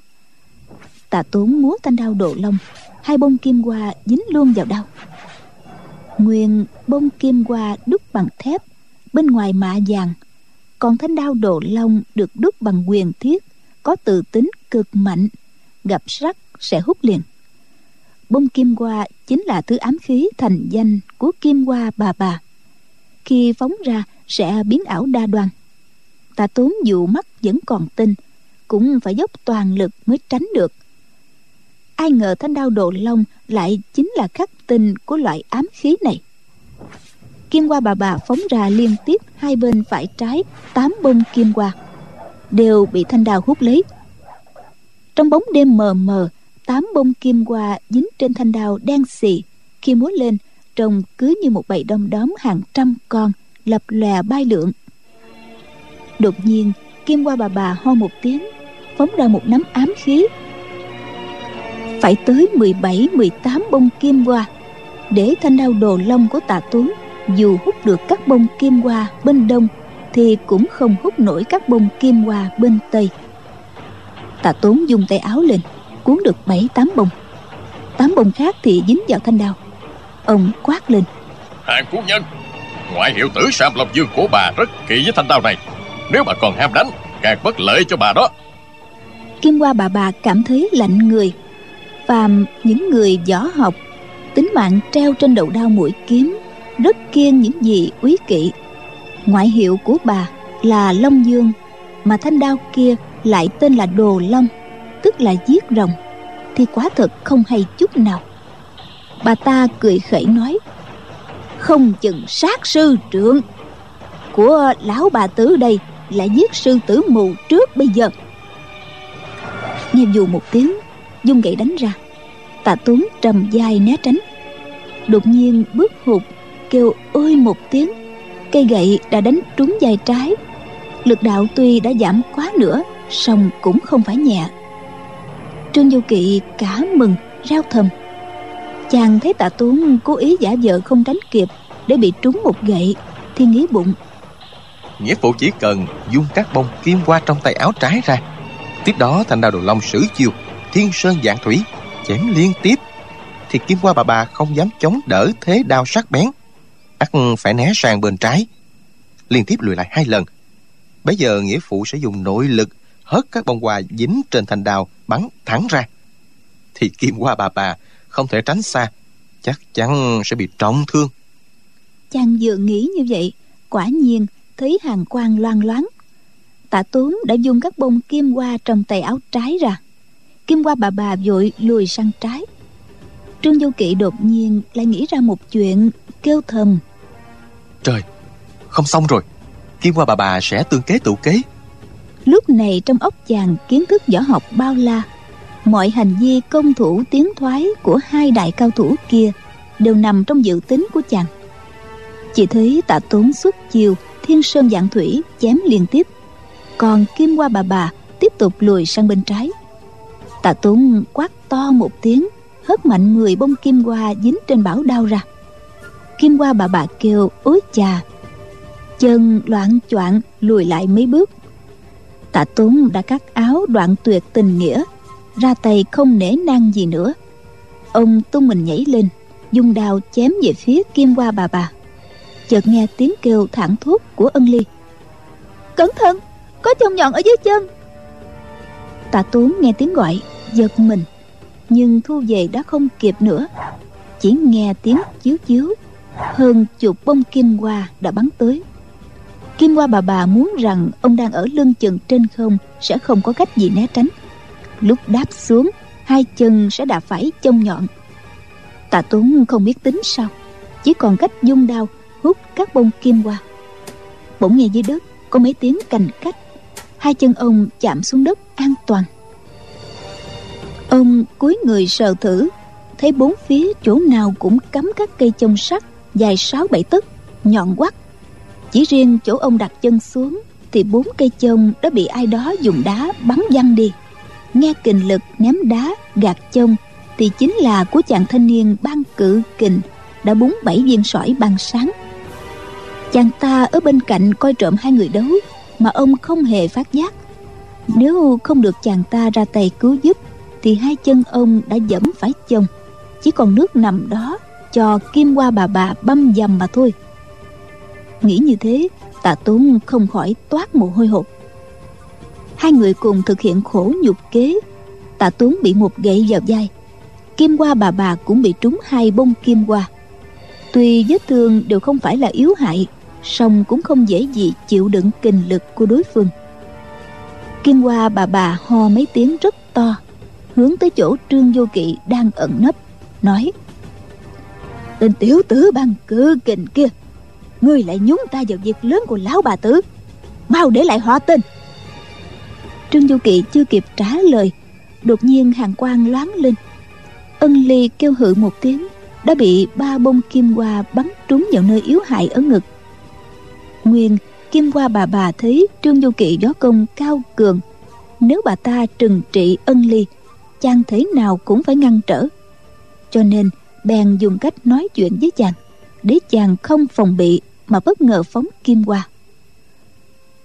Speaker 3: tạ tốn múa thanh đao độ lông hai bông kim qua dính luôn vào đao nguyên bông kim hoa đúc bằng thép, bên ngoài mạ vàng. Còn thanh đao đồ long được đúc bằng quyền thiết, có tự tính cực mạnh, gặp sắt sẽ hút liền. Bông kim hoa chính là thứ ám khí thành danh của kim hoa bà bà. Khi phóng ra sẽ biến ảo đa đoan. Ta tốn dù mắt vẫn còn tin cũng phải dốc toàn lực mới tránh được ai ngờ thanh đao đồ long lại chính là khắc tinh của loại ám khí này. Kim qua bà bà phóng ra liên tiếp, hai bên phải trái, tám bông kim qua, đều bị thanh đao hút lấy. Trong bóng đêm mờ mờ, tám bông kim qua dính trên thanh đao đen xì. Khi múa lên, trông cứ như một bầy đom đóm hàng trăm con lập lòe bay lượn. Đột nhiên, kim qua bà bà ho một tiếng, phóng ra một nắm ám khí phải tới 17, 18 bông kim qua để thanh đao đồ long của tạ tuấn dù hút được các bông kim hoa bên đông thì cũng không hút nổi các bông kim hoa bên tây. Tạ tốn dùng tay áo lên cuốn được bảy tám bông. Tám bông khác thì dính vào thanh đao. Ông quát lên.
Speaker 4: Hàng phu nhân ngoại hiệu tử sam long dương của bà rất kỳ với thanh đao này. Nếu bà còn ham đánh càng bất lợi cho bà đó.
Speaker 3: Kim hoa bà bà cảm thấy lạnh người phàm, những người võ học. Tính mạng treo trên đầu đao mũi kiếm, rất kiêng những gì quý kỵ. Ngoại hiệu của bà là long dương, mà thanh đao kia lại tên là đồ long, tức là giết rồng. Thì quá thật không hay chút nào. Bà ta cười khẩy nói, không chừng sát sư trượng của lão bà tứ đây lại giết sư tử mù trước bây giờ. Nghe dù một tiếng, dung gậy đánh ra tạ tuấn trầm dài né tránh. Đột nhiên bước hụt, kêu ơi một tiếng. Cây gậy đã đánh trúng vai trái. Lực đạo tuy đã giảm quá nữa, song cũng không phải nhẹ. Trương du kỵ cả mừng rao thầm. Chàng thấy tạ tuấn cố ý giả vờ không tránh kịp để bị trúng một gậy, thì nghĩ bụng.
Speaker 5: Nghĩa phụ chỉ cần dung các bông kim qua trong tay áo trái ra. Tiếp đó thành đao đồ long sử chiêu, thiên sơn dạng thủy chém liên tiếp, thì kim qua bà bà không dám chống đỡ thế đao sắc bén. Ắt phải né sang bên trái, liên tiếp lùi lại hai lần. Bây giờ nghĩa phụ sẽ dùng nội lực hất các bông hoa dính trên thành đào bắn thẳng ra. Thì kim qua bà bà không thể tránh xa, chắc chắn sẽ bị trọng thương.
Speaker 3: Chàng vừa nghĩ như vậy, quả nhiên thấy hàng quang loang loáng. Tạ tốn đã dùng các bông kim hoa trong tay áo trái ra kim hoa bà bà vội lùi sang trái. Trương du kỵ đột nhiên lại nghĩ ra một chuyện kêu thầm.
Speaker 5: Trời Không xong rồi. Kim qua bà bà sẽ tương kế tự kế.
Speaker 3: Lúc này trong ốc chàng kiến thức võ học bao la Mọi hành vi công thủ tiến thoái Của hai đại cao thủ kia Đều nằm trong dự tính của chàng. Chỉ thấy tạ tốn xuất chiều Thiên sơn dạng thủy chém liên tiếp Còn kim qua bà bà Tiếp tục lùi sang bên trái Tạ tốn quát to một tiếng, Hất mạnh người bông kim qua dính trên bảo đao ra. Kim qua bà bà kêu, ối chà! Chân loạn choạng lùi lại mấy bước. Tạ tốn đã cắt áo đoạn tuyệt tình nghĩa, ra tay không nể nang gì nữa. Ông tung mình nhảy lên, dùng đao chém về phía kim qua bà bà. Chợt nghe tiếng kêu thẳng thốt của ân ly. Cẩn thận! Có trong nhọn ở dưới chân! Tạ tốn nghe tiếng gọi, giật mình. Nhưng thu về đã không kịp nữa. Chỉ nghe tiếng chiếu chiếu. Hơn chục bông kim hoa đã bắn tới. Kim hoa bà bà muốn rằng ông đang ở lưng chừng trên không sẽ không có cách gì né tránh. Lúc đáp xuống, hai chân sẽ đạp phải chông nhọn. Tạ tuấn không biết tính sao, chỉ còn cách dung đao hút các bông kim hoa. Bỗng nghe dưới đất có mấy tiếng cành cách hai chân ông chạm xuống đất an toàn. Ông cúi người sờ thử, thấy bốn phía chỗ nào cũng cắm các cây chông sắt dài sáu bảy tấc, nhọn quắt chỉ riêng chỗ ông đặt chân xuống thì bốn cây chông đã bị ai đó dùng đá bắn văng đi. Nghe kình lực ném đá gạt chông thì chính là của chàng thanh niên ban cự kình đã búng bảy viên sỏi bằng sáng. Chàng ta ở bên cạnh coi trộm hai người đấu mà ông không hề phát giác. Nếu không được chàng ta ra tay cứu giúp, thì hai chân ông đã dẫm phải chông chỉ còn nước nằm đó cho kim qua bà bà băm dầm mà thôi. Nghĩ như thế, tạ tốn không khỏi toát mồ hôi hột. Hai người cùng thực hiện khổ nhục kế. Tạ tốn bị một gậy vào vai. Kim qua bà bà cũng bị trúng hai bông kim qua tuy vết thương đều không phải là yếu hại song cũng không dễ gì chịu đựng kình lực của đối phương. Kim qua bà bà ho mấy tiếng rất to, hướng tới chỗ trương vô kỵ đang ẩn nấp, nói, tên tiểu tử bằng cư kình kia, ngươi lại nhúng ta vào việc lớn của lão bà tử, mau để lại họ tên. Trương du kỵ chưa kịp trả lời, đột nhiên hàng quang loáng lên. Ân ly kêu hự một tiếng, đã bị ba bông kim hoa bắn trúng vào nơi yếu hại ở ngực nguyên, kim qua bà bà thấy trương du kỵ gió công cao cường. Nếu bà ta trừng trị ân ly, chàng thế nào cũng phải ngăn trở. Cho nên, bèn dùng cách nói chuyện với chàng, để chàng không phòng bị mà bất ngờ phóng kim qua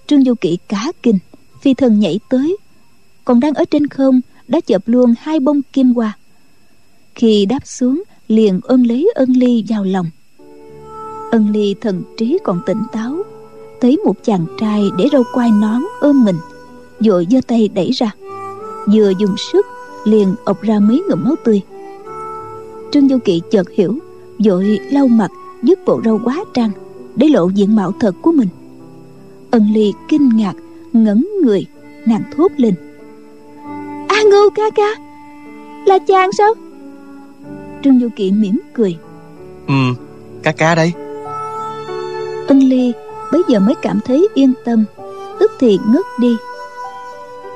Speaker 3: trương du kỵ cá kinh, phi thần nhảy tới. Còn đang ở trên không, đã chợp luôn hai bông kim qua khi đáp xuống, liền ôm lấy ân ly vào lòng ân ly thần trí còn tỉnh táo thấy một chàng trai để râu quai nón ôm mình vội giơ tay đẩy ra, vừa dùng sức liền ọc ra mấy ngụm máu tươi. Trương du kỵ chợt hiểu, vội lau mặt, dứt bộ râu quá trang để lộ diện mạo thật của mình. Ân ly kinh ngạc, ngẩn người, nàng thốt lên. A ngưu ca ca, là chàng sao? Trương du kỵ mỉm cười.
Speaker 5: Ừ ca ca đây
Speaker 3: ân ly bấy giờ mới cảm thấy yên tâm tức thì ngất đi.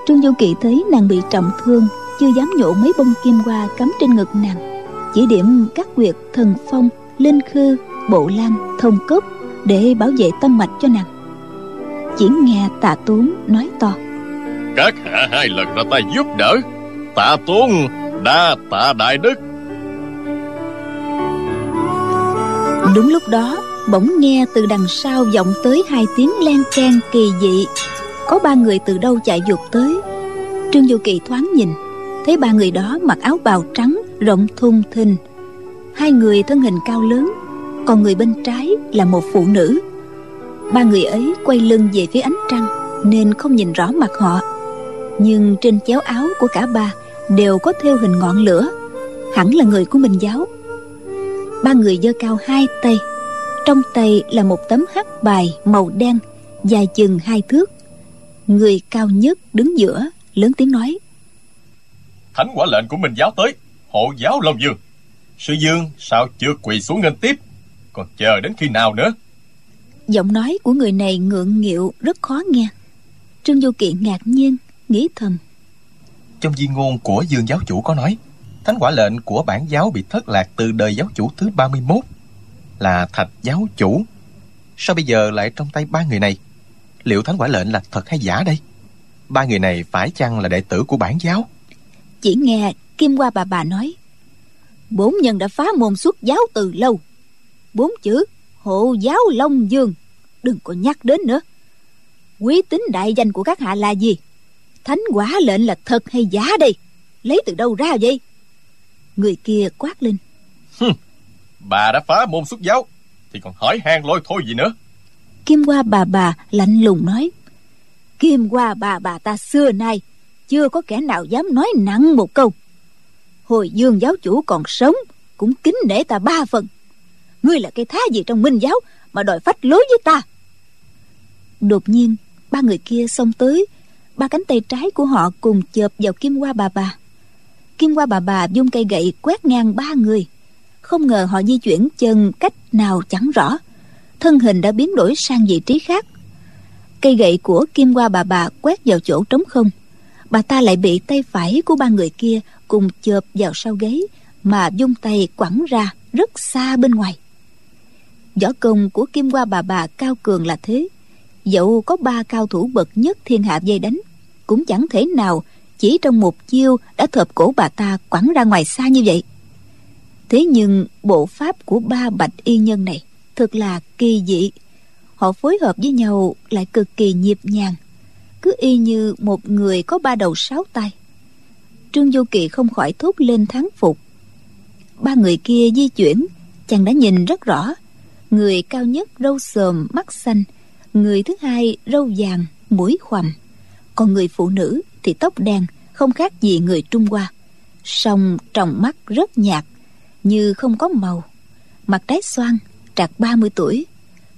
Speaker 3: Trương du kỵ thấy nàng bị trọng thương chưa dám nhổ mấy bông kim hoa cắm trên ngực nàng. Chỉ điểm các quyệt thần phong linh khư bộ lan thông cốc để bảo vệ tâm mạch cho nàng. Chỉ nghe tạ tốn nói to.
Speaker 4: Các hạ hai lần ra tay giúp đỡ tạ tốn đa tạ đại đức.
Speaker 3: Đúng lúc đó bỗng nghe từ đằng sau vọng tới hai tiếng len keng kỳ dị. Có ba người từ đâu chạy vụt tới? Trương du kỳ thoáng nhìn, thấy ba người đó mặc áo bào trắng, rộng thùng thình. Hai người thân hình cao lớn, còn người bên trái là một phụ nữ. Ba người ấy quay lưng về phía ánh trăng, nên không nhìn rõ mặt họ. Nhưng trên chéo áo của cả ba đều có theo hình ngọn lửa. Hẳn là người của mình giáo. Ba người giơ cao hai tay trong tay là một tấm hắc bài màu đen dài chừng hai thước. Người cao nhất đứng giữa lớn tiếng nói.
Speaker 4: Thánh quả lệnh của minh giáo tới hộ giáo long dương sư dương sao chưa quỳ xuống nghênh tiếp? Còn chờ đến khi nào nữa?
Speaker 3: Giọng nói của người này ngượng nghịu rất khó nghe. Trương du kiện ngạc nhiên nghĩ thầm.
Speaker 5: Trong di ngôn của dương giáo chủ có nói thánh quả lệnh của bản giáo bị thất lạc từ đời giáo chủ thứ 31 là thạch giáo chủ. Sao bây giờ lại trong tay ba người này? Liệu thánh quả lệnh là thật hay giả đây? Ba người này phải chăng là đệ tử của bản giáo?
Speaker 3: Chỉ nghe kim qua bà bà nói bốn nhân đã phá môn xuất giáo từ lâu. Bốn chữ hộ giáo long dương đừng có nhắc đến nữa. Quý tính đại danh của các hạ là gì? Thánh quả lệnh là thật hay giả đây? Lấy từ đâu ra vậy? Người kia quát lên
Speaker 4: bà đã phá môn xuất giáo, thì còn hỏi han lôi thôi gì nữa.
Speaker 3: Kim qua bà bà lạnh lùng nói, kim qua bà bà ta xưa nay chưa có kẻ nào dám nói nặng một câu. Hồi dương giáo chủ còn sống, cũng kính nể ta ba phần. Ngươi là cái thá gì trong minh giáo mà đòi phách lối với ta? Đột nhiên, ba người kia xông tới, ba cánh tay trái của họ cùng chợp vào kim qua bà bà. Kim qua bà bà dung cây gậy quét ngang ba người không ngờ họ di chuyển chân cách nào chẳng rõ. Thân hình đã biến đổi sang vị trí khác. Cây gậy của kim qua bà bà quét vào chỗ trống không. Bà ta lại bị tay phải của ba người kia cùng chộp vào sau ghế mà dung tay quẳng ra rất xa bên ngoài. Võ công của kim qua bà bà cao cường là thế. Dẫu có ba cao thủ bậc nhất thiên hạ dây đánh, cũng chẳng thể nào chỉ trong một chiêu đã thợp cổ bà ta quẳng ra ngoài xa như vậy thế nhưng bộ pháp của ba bạch y nhân này thật là kỳ dị. Họ phối hợp với nhau lại cực kỳ nhịp nhàng. Cứ y như một người có ba đầu sáu tay. Trương du kỳ không khỏi thốt lên thắng phục. Ba người kia di chuyển, chàng đã nhìn rất rõ. Người cao nhất râu sờm, mắt xanh. Người thứ hai râu vàng, mũi khoằm. Còn người phụ nữ thì tóc đen, không khác gì người trung hoa. Song tròng mắt rất nhạt như không có màu. Mặt trái xoan trạc 30 tuổi.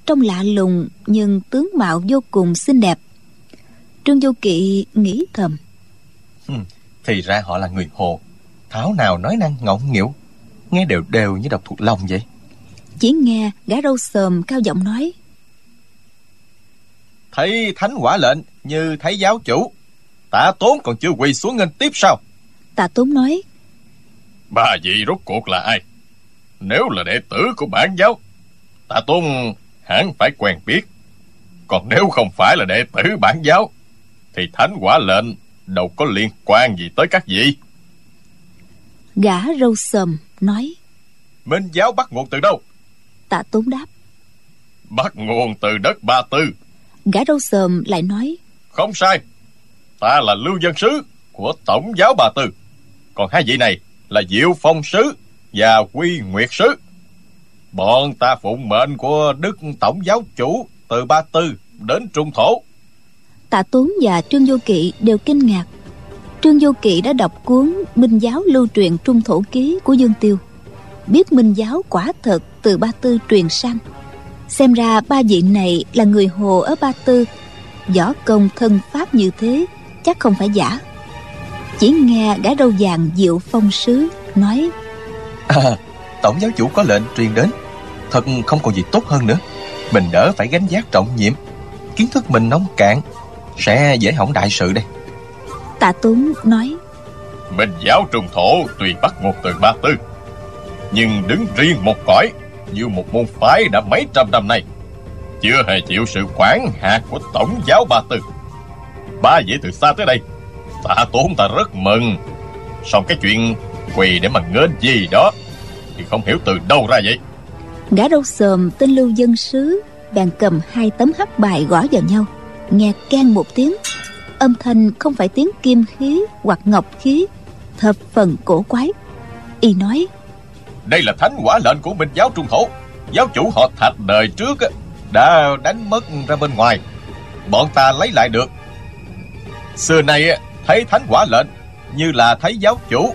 Speaker 3: Trông lạ lùng nhưng tướng mạo vô cùng xinh đẹp. Trương vô kỵ nghĩ thầm.
Speaker 5: Thì ra họ là người hồ. Tháo nào nói năng ngọng nghịu? Nghe đều đều như đọc thuộc lòng vậy.
Speaker 3: Chỉ nghe gã râu xồm cao giọng nói.
Speaker 4: Thấy thánh quả lệnh như thấy giáo chủ tạ tốn còn chưa quỳ xuống nghênh tiếp sao?
Speaker 3: Tạ tốn nói
Speaker 4: ba vị rốt cuộc là ai? Nếu là đệ tử của bản giáo tạ tốn hẳn phải quen biết. Còn nếu không phải là đệ tử bản giáo thì thánh quả lệnh đâu có liên quan gì tới các vị.
Speaker 3: Gã râu sầm nói.
Speaker 4: Minh giáo bắt nguồn từ đâu?
Speaker 3: Tạ tốn đáp.
Speaker 4: Bắt nguồn từ đất ba tư.
Speaker 3: Gã râu sầm lại nói.
Speaker 4: Không sai. Ta là lưu dân sứ của tổng giáo bà tư. Còn hai vị này là diệu phong sứ và quy nguyệt sứ. Bọn ta phụng mệnh của đức tổng giáo chủ từ ba tư đến trung thổ.
Speaker 3: Tạ tốn và trương vô kỵ đều kinh ngạc. Trương vô kỵ đã đọc cuốn minh giáo lưu truyền trung thổ ký của dương tiêu. Biết minh giáo quả thật từ ba tư truyền sang. Xem ra ba vị này là người hồ ở ba tư. Võ công thân pháp như thế chắc không phải giả chỉ nghe gã râu vàng diệu phong sứ nói
Speaker 5: à, tổng giáo chủ có lệnh truyền đến. Thật không còn gì tốt hơn nữa. Mình đỡ phải gánh vác trọng nhiệm. Kiến thức mình nông cạn sẽ dễ hỏng đại sự đây.
Speaker 3: Tạ tốn nói
Speaker 4: minh giáo trung thổ tuy bắt nguồn từ ba tư nhưng đứng riêng một cõi như một môn phái đã mấy trăm năm nay chưa hề chịu sự quản hạt của tổng giáo ba tư. Ba vị từ xa tới đây tạ tốn ta rất mừng. Xong cái chuyện quỳ để mà nghênh gì đó thì không hiểu từ đâu ra vậy.
Speaker 3: Gã râu xồm tên lưu dân sứ bèn cầm hai tấm hắc bài gõ vào nhau nghe keng một tiếng. Âm thanh không phải tiếng kim khí hoặc ngọc khí thập phần cổ quái. Y nói
Speaker 4: đây là thánh quả lệnh của minh giáo trung thổ. Giáo chủ họ thạch đời trước đã đánh mất ra bên ngoài. Bọn ta lấy lại được. Xưa nay thấy thánh quả lệnh như là thấy giáo chủ,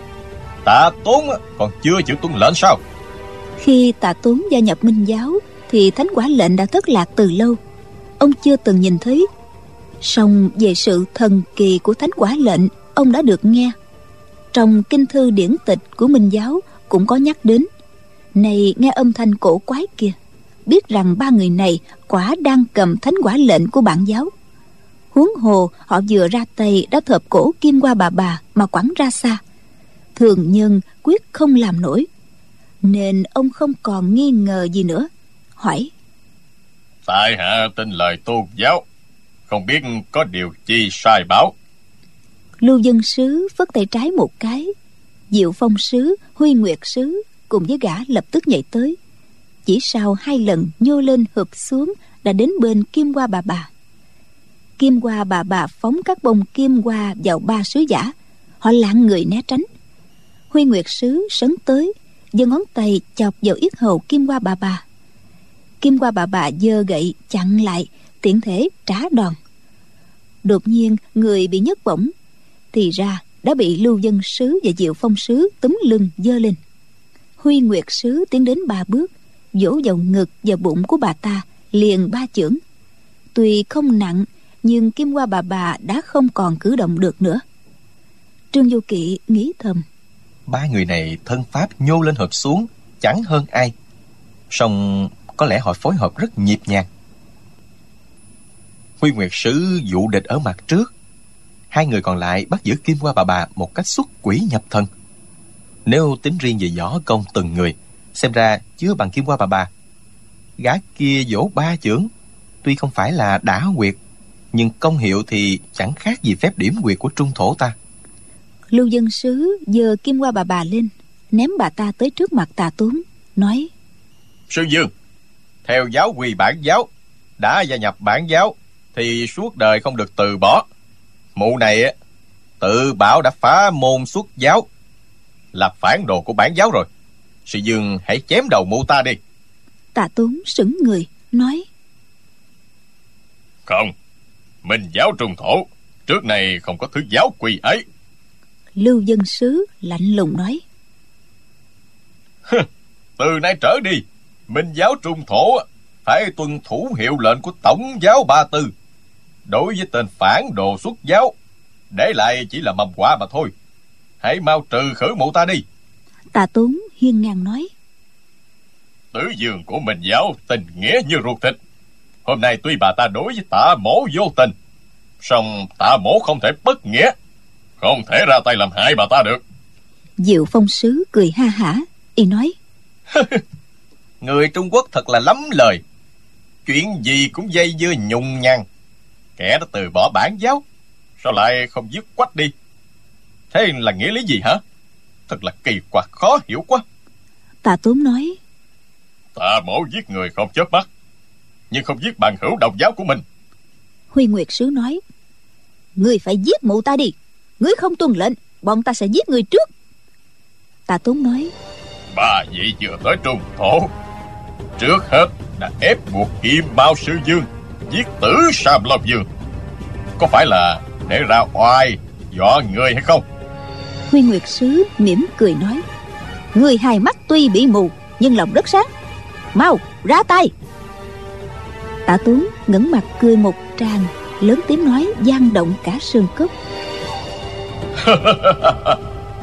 Speaker 4: tạ tốn còn chưa chịu tuân lệnh sao?
Speaker 3: Khi tạ tốn gia nhập minh giáo, thì thánh quả lệnh đã thất lạc từ lâu. Ông chưa từng nhìn thấy. Song về sự thần kỳ của thánh quả lệnh, ông đã được nghe. Trong kinh thư điển tịch của minh giáo cũng có nhắc đến. Này, nghe âm thanh cổ quái kia. Biết rằng ba người này quả đang cầm thánh quả lệnh của bản giáo huống hồ họ vừa ra tay đã thợp cổ kim qua bà bà mà quẳng ra xa. Thường nhân quyết không làm nổi. Nên ông không còn nghi ngờ gì nữa. Hỏi.
Speaker 4: Tại hạ tin lời tôn giáo? Không biết có điều chi sai báo
Speaker 3: lưu dân sứ phất tay trái một cái. Diệu phong sứ huy nguyệt sứ cùng với gã lập tức nhảy tới. Chỉ sau hai lần nhô lên hụp xuống đã đến bên kim qua bà bà kim qua bà bà phóng các bông kim qua vào ba sứ giả. Họ lạng người né tránh. Huy nguyệt sứ sấn tới, giơ ngón tay chọc vào yết hầu kim qua bà bà. Kim qua bà bà giơ gậy chặn lại tiện thể trả đòn. Đột nhiên, người bị nhấc bổng, thì ra đã bị lưu dân sứ và diệu phong sứ túm lưng giơ lên. Huy nguyệt sứ tiến đến ba bước, vỗ vào ngực và bụng của bà ta, liền ba chưởng. Tuy không nặng nhưng kim qua bà bà đã không còn cử động được nữa. Trương du kỵ nghĩ thầm.
Speaker 5: Ba người này thân pháp nhô lên hợp xuống, chẳng hơn ai. Song có lẽ họ phối hợp rất nhịp nhàng. Huy nguyệt sứ dụ địch ở mặt trước. Hai người còn lại bắt giữ kim qua bà bà một cách xuất quỷ nhập thần. Nếu tính riêng về võ công từng người, xem ra chưa bằng kim qua bà bà. Gã kia vỗ ba chưởng, tuy không phải là đả quyệt nhưng công hiệu thì chẳng khác gì phép điểm quyệt của trung thổ ta.
Speaker 3: Lưu dân sứ giơ kim qua bà bà lên ném bà ta tới trước mặt tà tốn nói
Speaker 4: sư dương theo giáo quy bản giáo đã gia nhập bản giáo thì suốt đời không được từ bỏ. Mụ này tự bảo đã phá môn xuất giáo là phản đồ của bản giáo rồi. Sư Dương hãy chém đầu mụ ta đi.
Speaker 3: Tạ Tốn sững người Nói
Speaker 4: Không Minh giáo trung thổ. Trước này không có thứ giáo quỳ ấy.
Speaker 3: Lưu dân sứ lạnh lùng nói.
Speaker 4: Từ nay trở đi Minh giáo trung thổ Phải tuân thủ hiệu lệnh của Tổng giáo Ba Tư. Đối với tên phản đồ xuất giáo Để lại chỉ là mầm quả mà thôi. Hãy mau trừ khử mụ ta đi.
Speaker 3: Tạ Tốn hiên ngang nói.
Speaker 4: Tử dương của Minh giáo Tình nghĩa như ruột thịt Hôm nay tuy bà ta đối với tạ mổ vô tình song tạ mổ không thể bất nghĩa Không thể ra tay làm hại bà ta được.
Speaker 3: Diệu phong sứ cười ha hả Y nói
Speaker 4: Người Trung Quốc thật là lắm lời. Chuyện gì cũng dây dưa nhung nhằn Kẻ đã từ bỏ bản giáo Sao lại không dứt quách đi? Thế là nghĩa lý gì hả? Thật là kỳ quặc khó hiểu quá.
Speaker 3: Tạ Tốn nói
Speaker 4: Tạ mổ giết người không chớp mắt Nhưng không giết bằng hữu đồng giáo của mình.
Speaker 3: Huy Nguyệt Sứ nói Ngươi phải giết mụ ta đi. Ngươi không tuân lệnh Bọn ta sẽ giết người trước. Tạ Tốn nói
Speaker 4: Ba vị vừa tới trung thổ. Trước hết đã ép buộc kim bao sư dương Giết tử Sam Long Dương Có phải là để ra oai dọa người hay không?
Speaker 3: Huy Nguyệt Sứ mỉm cười nói Người hai mắt tuy bị mù Nhưng lòng rất sáng. Mau ra tay Tạ Tuấn ngẩng mặt cười một tràng Lớn tiếng nói gian động cả sườn cốc.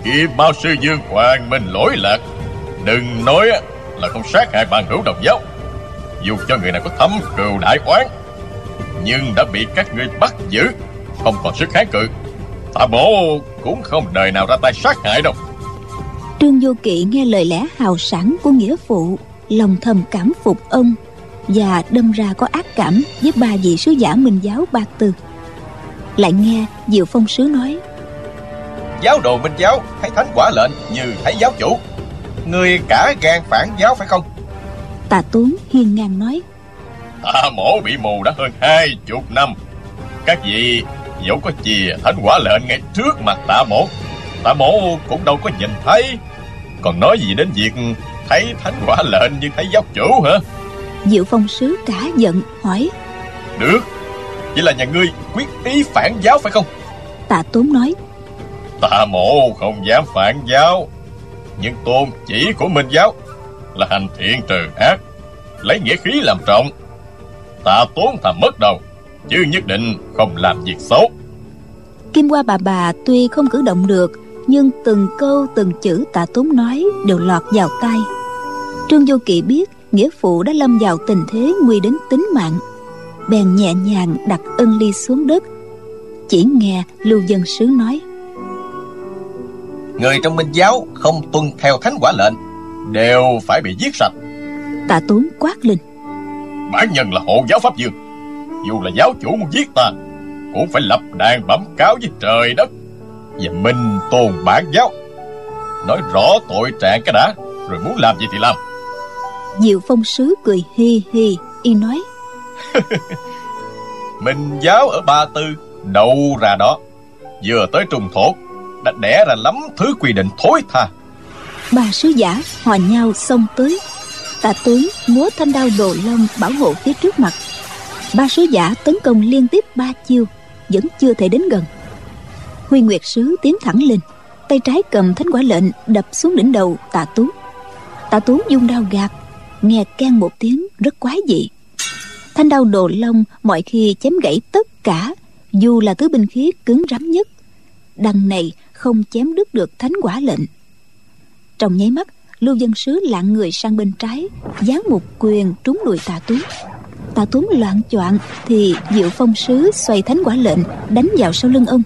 Speaker 4: Kim bao sư dương hoàng minh lỗi lạc Đừng nói là không sát hại bạn hữu đồng giáo. Dù cho người này có thâm cừu đại oán Nhưng đã bị các ngươi bắt giữ Không còn sức kháng cự Tạ bố cũng không đời nào ra tay sát hại đâu.
Speaker 3: Trương Vô Kỵ nghe lời lẽ hào sảng của nghĩa phụ Lòng thầm cảm phục ông Và đâm ra có ác cảm với ba vị sứ giả Minh giáo ba tư. Lại nghe Diệu Phong Sứ nói
Speaker 4: Giáo đồ Minh giáo thấy thánh quả lệnh như thấy giáo chủ. Người cả gan phản giáo phải không?
Speaker 3: Tạ Tuấn hiên ngang nói
Speaker 4: Ta mổ bị mù đã hơn hai chục năm. Các vị dẫu có chìa thánh quả lệnh ngay trước mặt tạ mổ Tạ mổ cũng đâu có nhìn thấy. Còn nói gì đến việc thấy thánh quả lệnh như thấy giáo chủ hả
Speaker 3: Diệu Phong Sứ cả giận hỏi.
Speaker 4: Được. Vậy là nhà ngươi quyết ý phản giáo phải không?
Speaker 3: Tạ Tuấn nói.
Speaker 4: Tạ mộ không dám phản giáo. Nhưng tôn chỉ của Minh giáo Là hành thiện trừ ác Lấy nghĩa khí làm trọng. Tạ tốn thầm mất đầu Chứ nhất định không làm việc xấu.
Speaker 3: Kim Hoa bà bà tuy không cử động được Nhưng từng câu từng chữ tạ tốn nói Đều lọt vào tai. Trương Vô Kỵ biết Nghĩa phụ đã lâm vào tình thế nguy đến tính mạng. Bèn nhẹ nhàng đặt ân ly xuống đất. Chỉ nghe Lưu Dân Sứ nói
Speaker 4: Người trong Minh giáo không tuân theo thánh quả lệnh Đều phải bị giết sạch.
Speaker 3: Tạ Tốn quát lên
Speaker 4: Bản nhân là hộ giáo Pháp Dương. Dù là giáo chủ muốn giết ta Cũng phải lập đàn bẩm cáo với trời đất Và minh tôn bản giáo. Nói rõ tội trạng cái đã Rồi muốn làm gì thì làm
Speaker 3: Diệu Phong Sứ cười hi hi Y nói.
Speaker 4: Minh giáo ở Ba Tư Đâu ra đó. Vừa tới trùng thổ Đã đẻ ra lắm thứ quy định thối tha.
Speaker 3: Ba sứ giả hòa nhau xông tới. Tạ Tuấn múa thanh đao đồ long bảo hộ phía trước mặt. Ba sứ giả tấn công liên tiếp ba chiêu Vẫn chưa thể đến gần. Huy Nguyệt Sứ tiến thẳng lên Tay trái cầm thánh quả lệnh đập xuống đỉnh đầu Tạ Tú Tạ Tú dung đao gạt Nghe keng một tiếng, rất quái dị. Thanh đao đồ long mọi khi chém gãy tất cả, Dù là thứ binh khí cứng rắn nhất. Đằng này không chém đứt được thánh quả lệnh. Trong nháy mắt, lưu dân sứ lạng người sang bên trái, giáng một quyền trúng đùi tạ tuấn. Tạ tuấn loạn choạng thì diệu phong sứ xoay thánh quả lệnh đánh vào sau lưng ông.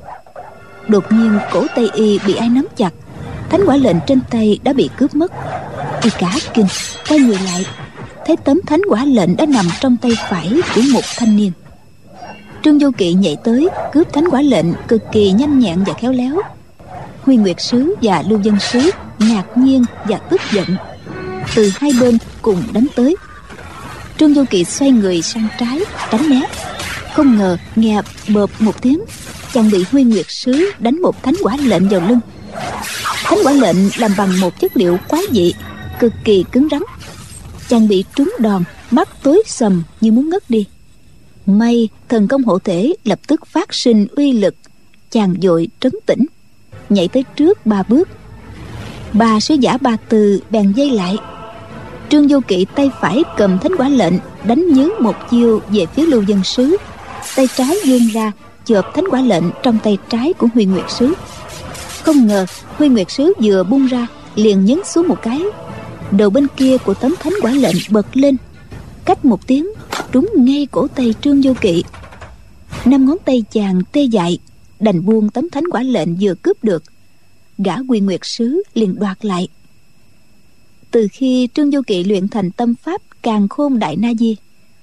Speaker 3: Đột nhiên, cổ tay y bị ai nắm chặt thánh quả lệnh trên tay đã bị cướp mất. Y cả kinh, quay người lại, thấy tấm thánh quả lệnh đã nằm trong tay phải của một thanh niên. Trương vô kỵ nhảy tới, cướp thánh quả lệnh cực kỳ nhanh nhẹn và khéo léo. Huy nguyệt sứ và lưu dân sứ ngạc nhiên và tức giận, từ hai bên cùng đánh tới. Trương vô kỵ xoay người sang trái, tránh né. Không ngờ nghe bợp một tiếng, chàng bị huy nguyệt sứ đánh một thánh quả lệnh vào lưng thánh quả lệnh làm bằng một chất liệu quái dị, cực kỳ cứng rắn. Chàng bị trúng đòn, mắt tối sầm như muốn ngất đi. May thần công hộ thể lập tức phát sinh uy lực, chàng dội trấn tĩnh, nhảy tới trước ba bước. Ba sứ giả ba từ bèn dây lại. Trương vô kỵ tay phải cầm thánh quả lệnh, đánh nhướng một chiêu về phía lưu dân sứ. Tay trái vươn ra, chộp thánh quả lệnh trong tay trái của huy nguyệt sứ không ngờ, huy nguyệt sứ vừa bung ra, liền nhấn xuống một cái. Đầu bên kia của tấm thánh quả lệnh bật lên. Cách một tiếng, trúng ngay cổ tay trương vô kỵ. Năm ngón tay chàng tê dại, đành buông tấm thánh quả lệnh vừa cướp được. Gã quy nguyệt sứ liền đoạt lại. Từ khi trương vô kỵ luyện thành tâm pháp càng khôn đại na di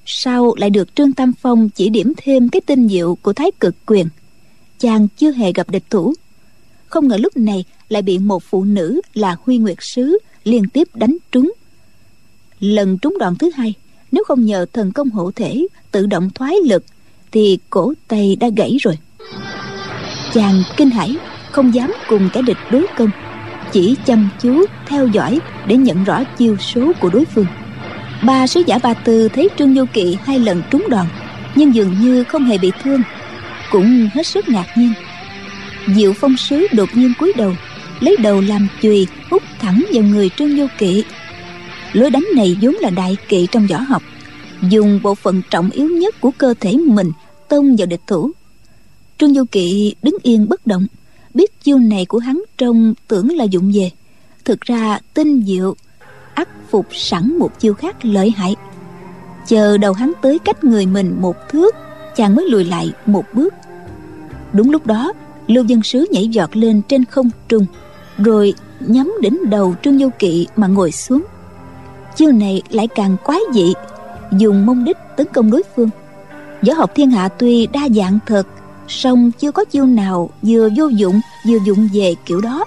Speaker 3: sau lại được trương tam phong chỉ điểm thêm cái tinh diệu của thái cực quyền? Chàng chưa hề gặp địch thủ không ngờ lúc này lại bị một phụ nữ là huy nguyệt sứ liên tiếp đánh trúng. Lần trúng đòn thứ hai, nếu không nhờ thần công hộ thể tự động thoái lực, thì cổ tay đã gãy rồi. Chàng kinh hãi, không dám cùng kẻ địch đối công, chỉ chăm chú theo dõi để nhận rõ chiêu số của đối phương. Ba sứ giả ba tư thấy trương vô kỵ hai lần trúng đòn, nhưng dường như không hề bị thương, cũng hết sức ngạc nhiên diệu phong sứ đột nhiên cúi đầu, lấy đầu làm chùy, hút thẳng vào người trương vô kỵ. Lối đánh này vốn là đại kỵ trong võ học, dùng bộ phận trọng yếu nhất của cơ thể mình tông vào địch thủ. Trương vô kỵ đứng yên bất động, biết chiêu này của hắn trông tưởng là dụng về. Thực ra tinh diệu, ắt phục sẵn một chiêu khác lợi hại. Chờ đầu hắn tới cách người mình một thước, chàng mới lùi lại một bước. Đúng lúc đó lưu dân sứ nhảy giọt lên trên không trung, rồi nhắm đỉnh đầu trương vô kỵ mà ngồi xuống. Chiêu này lại càng quái dị, dùng mông đích tấn công đối phương. Võ học thiên hạ tuy đa dạng thật, song chưa có chiêu nào vừa vô dụng, vừa dụng về kiểu đó.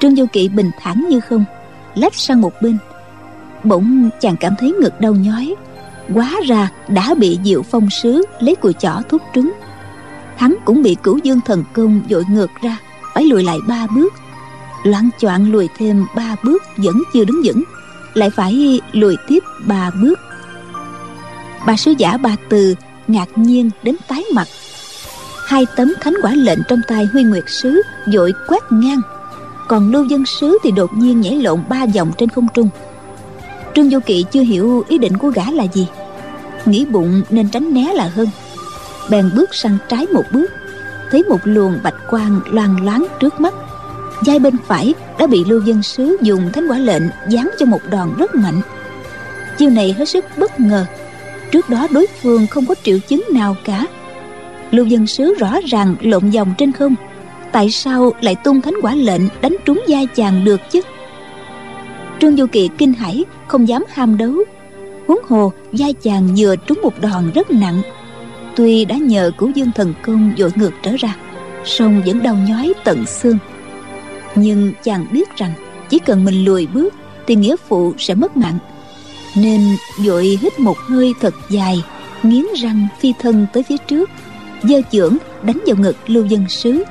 Speaker 3: Trương vô kỵ bình thản như không, lách sang một bên. Bỗng chàng cảm thấy ngực đau nhói, quá ra đã bị diệu phong sứ lấy cùi chỏ thúc trúng hắn cũng bị cửu dương thần công dội ngược ra, phải lùi lại ba bước. Loạn choạng lùi thêm ba bước vẫn chưa đứng vững, lại phải lùi tiếp ba bước. Bà sứ giả bà từ ngạc nhiên đến tái mặt. Hai tấm thánh quả lệnh trong tay huy nguyệt sứ dội quét ngang, còn lưu dân sứ thì đột nhiên nhảy lộn ba vòng trên không trung. Trương vô kỵ chưa hiểu ý định của gã là gì, nghĩ bụng nên tránh né là hơn bèn bước sang trái một bước, thấy một luồng bạch quang loang loáng trước mắt. Vai bên phải đã bị lưu dân sứ dùng thánh quả lệnh giáng cho một đòn rất mạnh. Chiêu này hết sức bất ngờ. Trước đó đối phương không có triệu chứng nào cả. Lưu dân sứ rõ ràng lộn vòng trên không. Tại sao lại tung thánh quả lệnh đánh trúng vai chàng được chứ? Trương du kỵ kinh hãi, không dám ham đấu. Huống hồ vai chàng vừa trúng một đòn rất nặng tuy đã nhờ cửu dương thần công dội ngược trở ra, song vẫn đau nhói tận xương. Nhưng chàng biết rằng chỉ cần mình lùi bước, thì nghĩa phụ sẽ mất mạng. Nên vội hít một hơi thật dài, nghiến răng phi thân tới phía trước, giơ chưởng đánh vào ngực lưu dân sứ.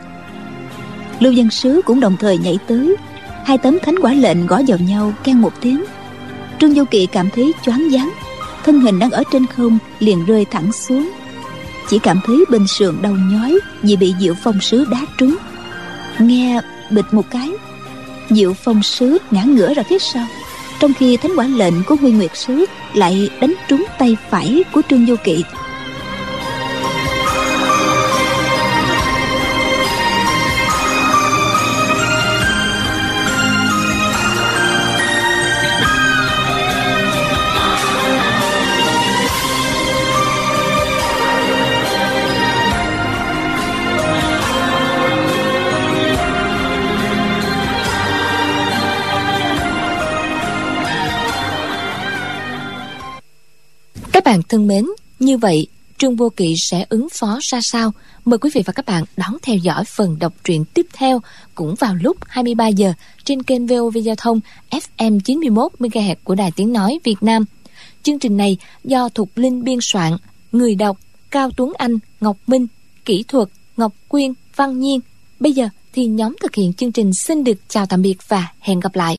Speaker 3: Lưu dân sứ cũng đồng thời nhảy tới, hai tấm thánh quả lệnh gõ vào nhau keng một tiếng. Trương du kỵ cảm thấy choáng váng, thân hình đang ở trên không liền rơi thẳng xuống chỉ cảm thấy bên sườn đau nhói vì bị diệu phong sứ đá trúng. Nghe bịch một cái, diệu phong sứ ngã ngửa ra phía sau, trong khi thánh quả lệnh của huy nguyệt sứ lại đánh trúng tay phải của trương du kỵ.
Speaker 1: Thân mến, như vậy Trương Vô Kỵ sẽ ứng phó ra sao? Mời quý vị và các bạn đón theo dõi phần đọc truyện tiếp theo cũng vào lúc 23 giờ trên kênh VOV Giao thông FM 91 MHz của Đài Tiếng nói Việt Nam. Chương trình này do Thục Linh biên soạn, người đọc Cao Tuấn Anh, Ngọc Minh, kỹ thuật Ngọc Quyên, Văn Nhiên. Bây giờ thì nhóm thực hiện chương trình xin được chào tạm biệt và hẹn gặp lại.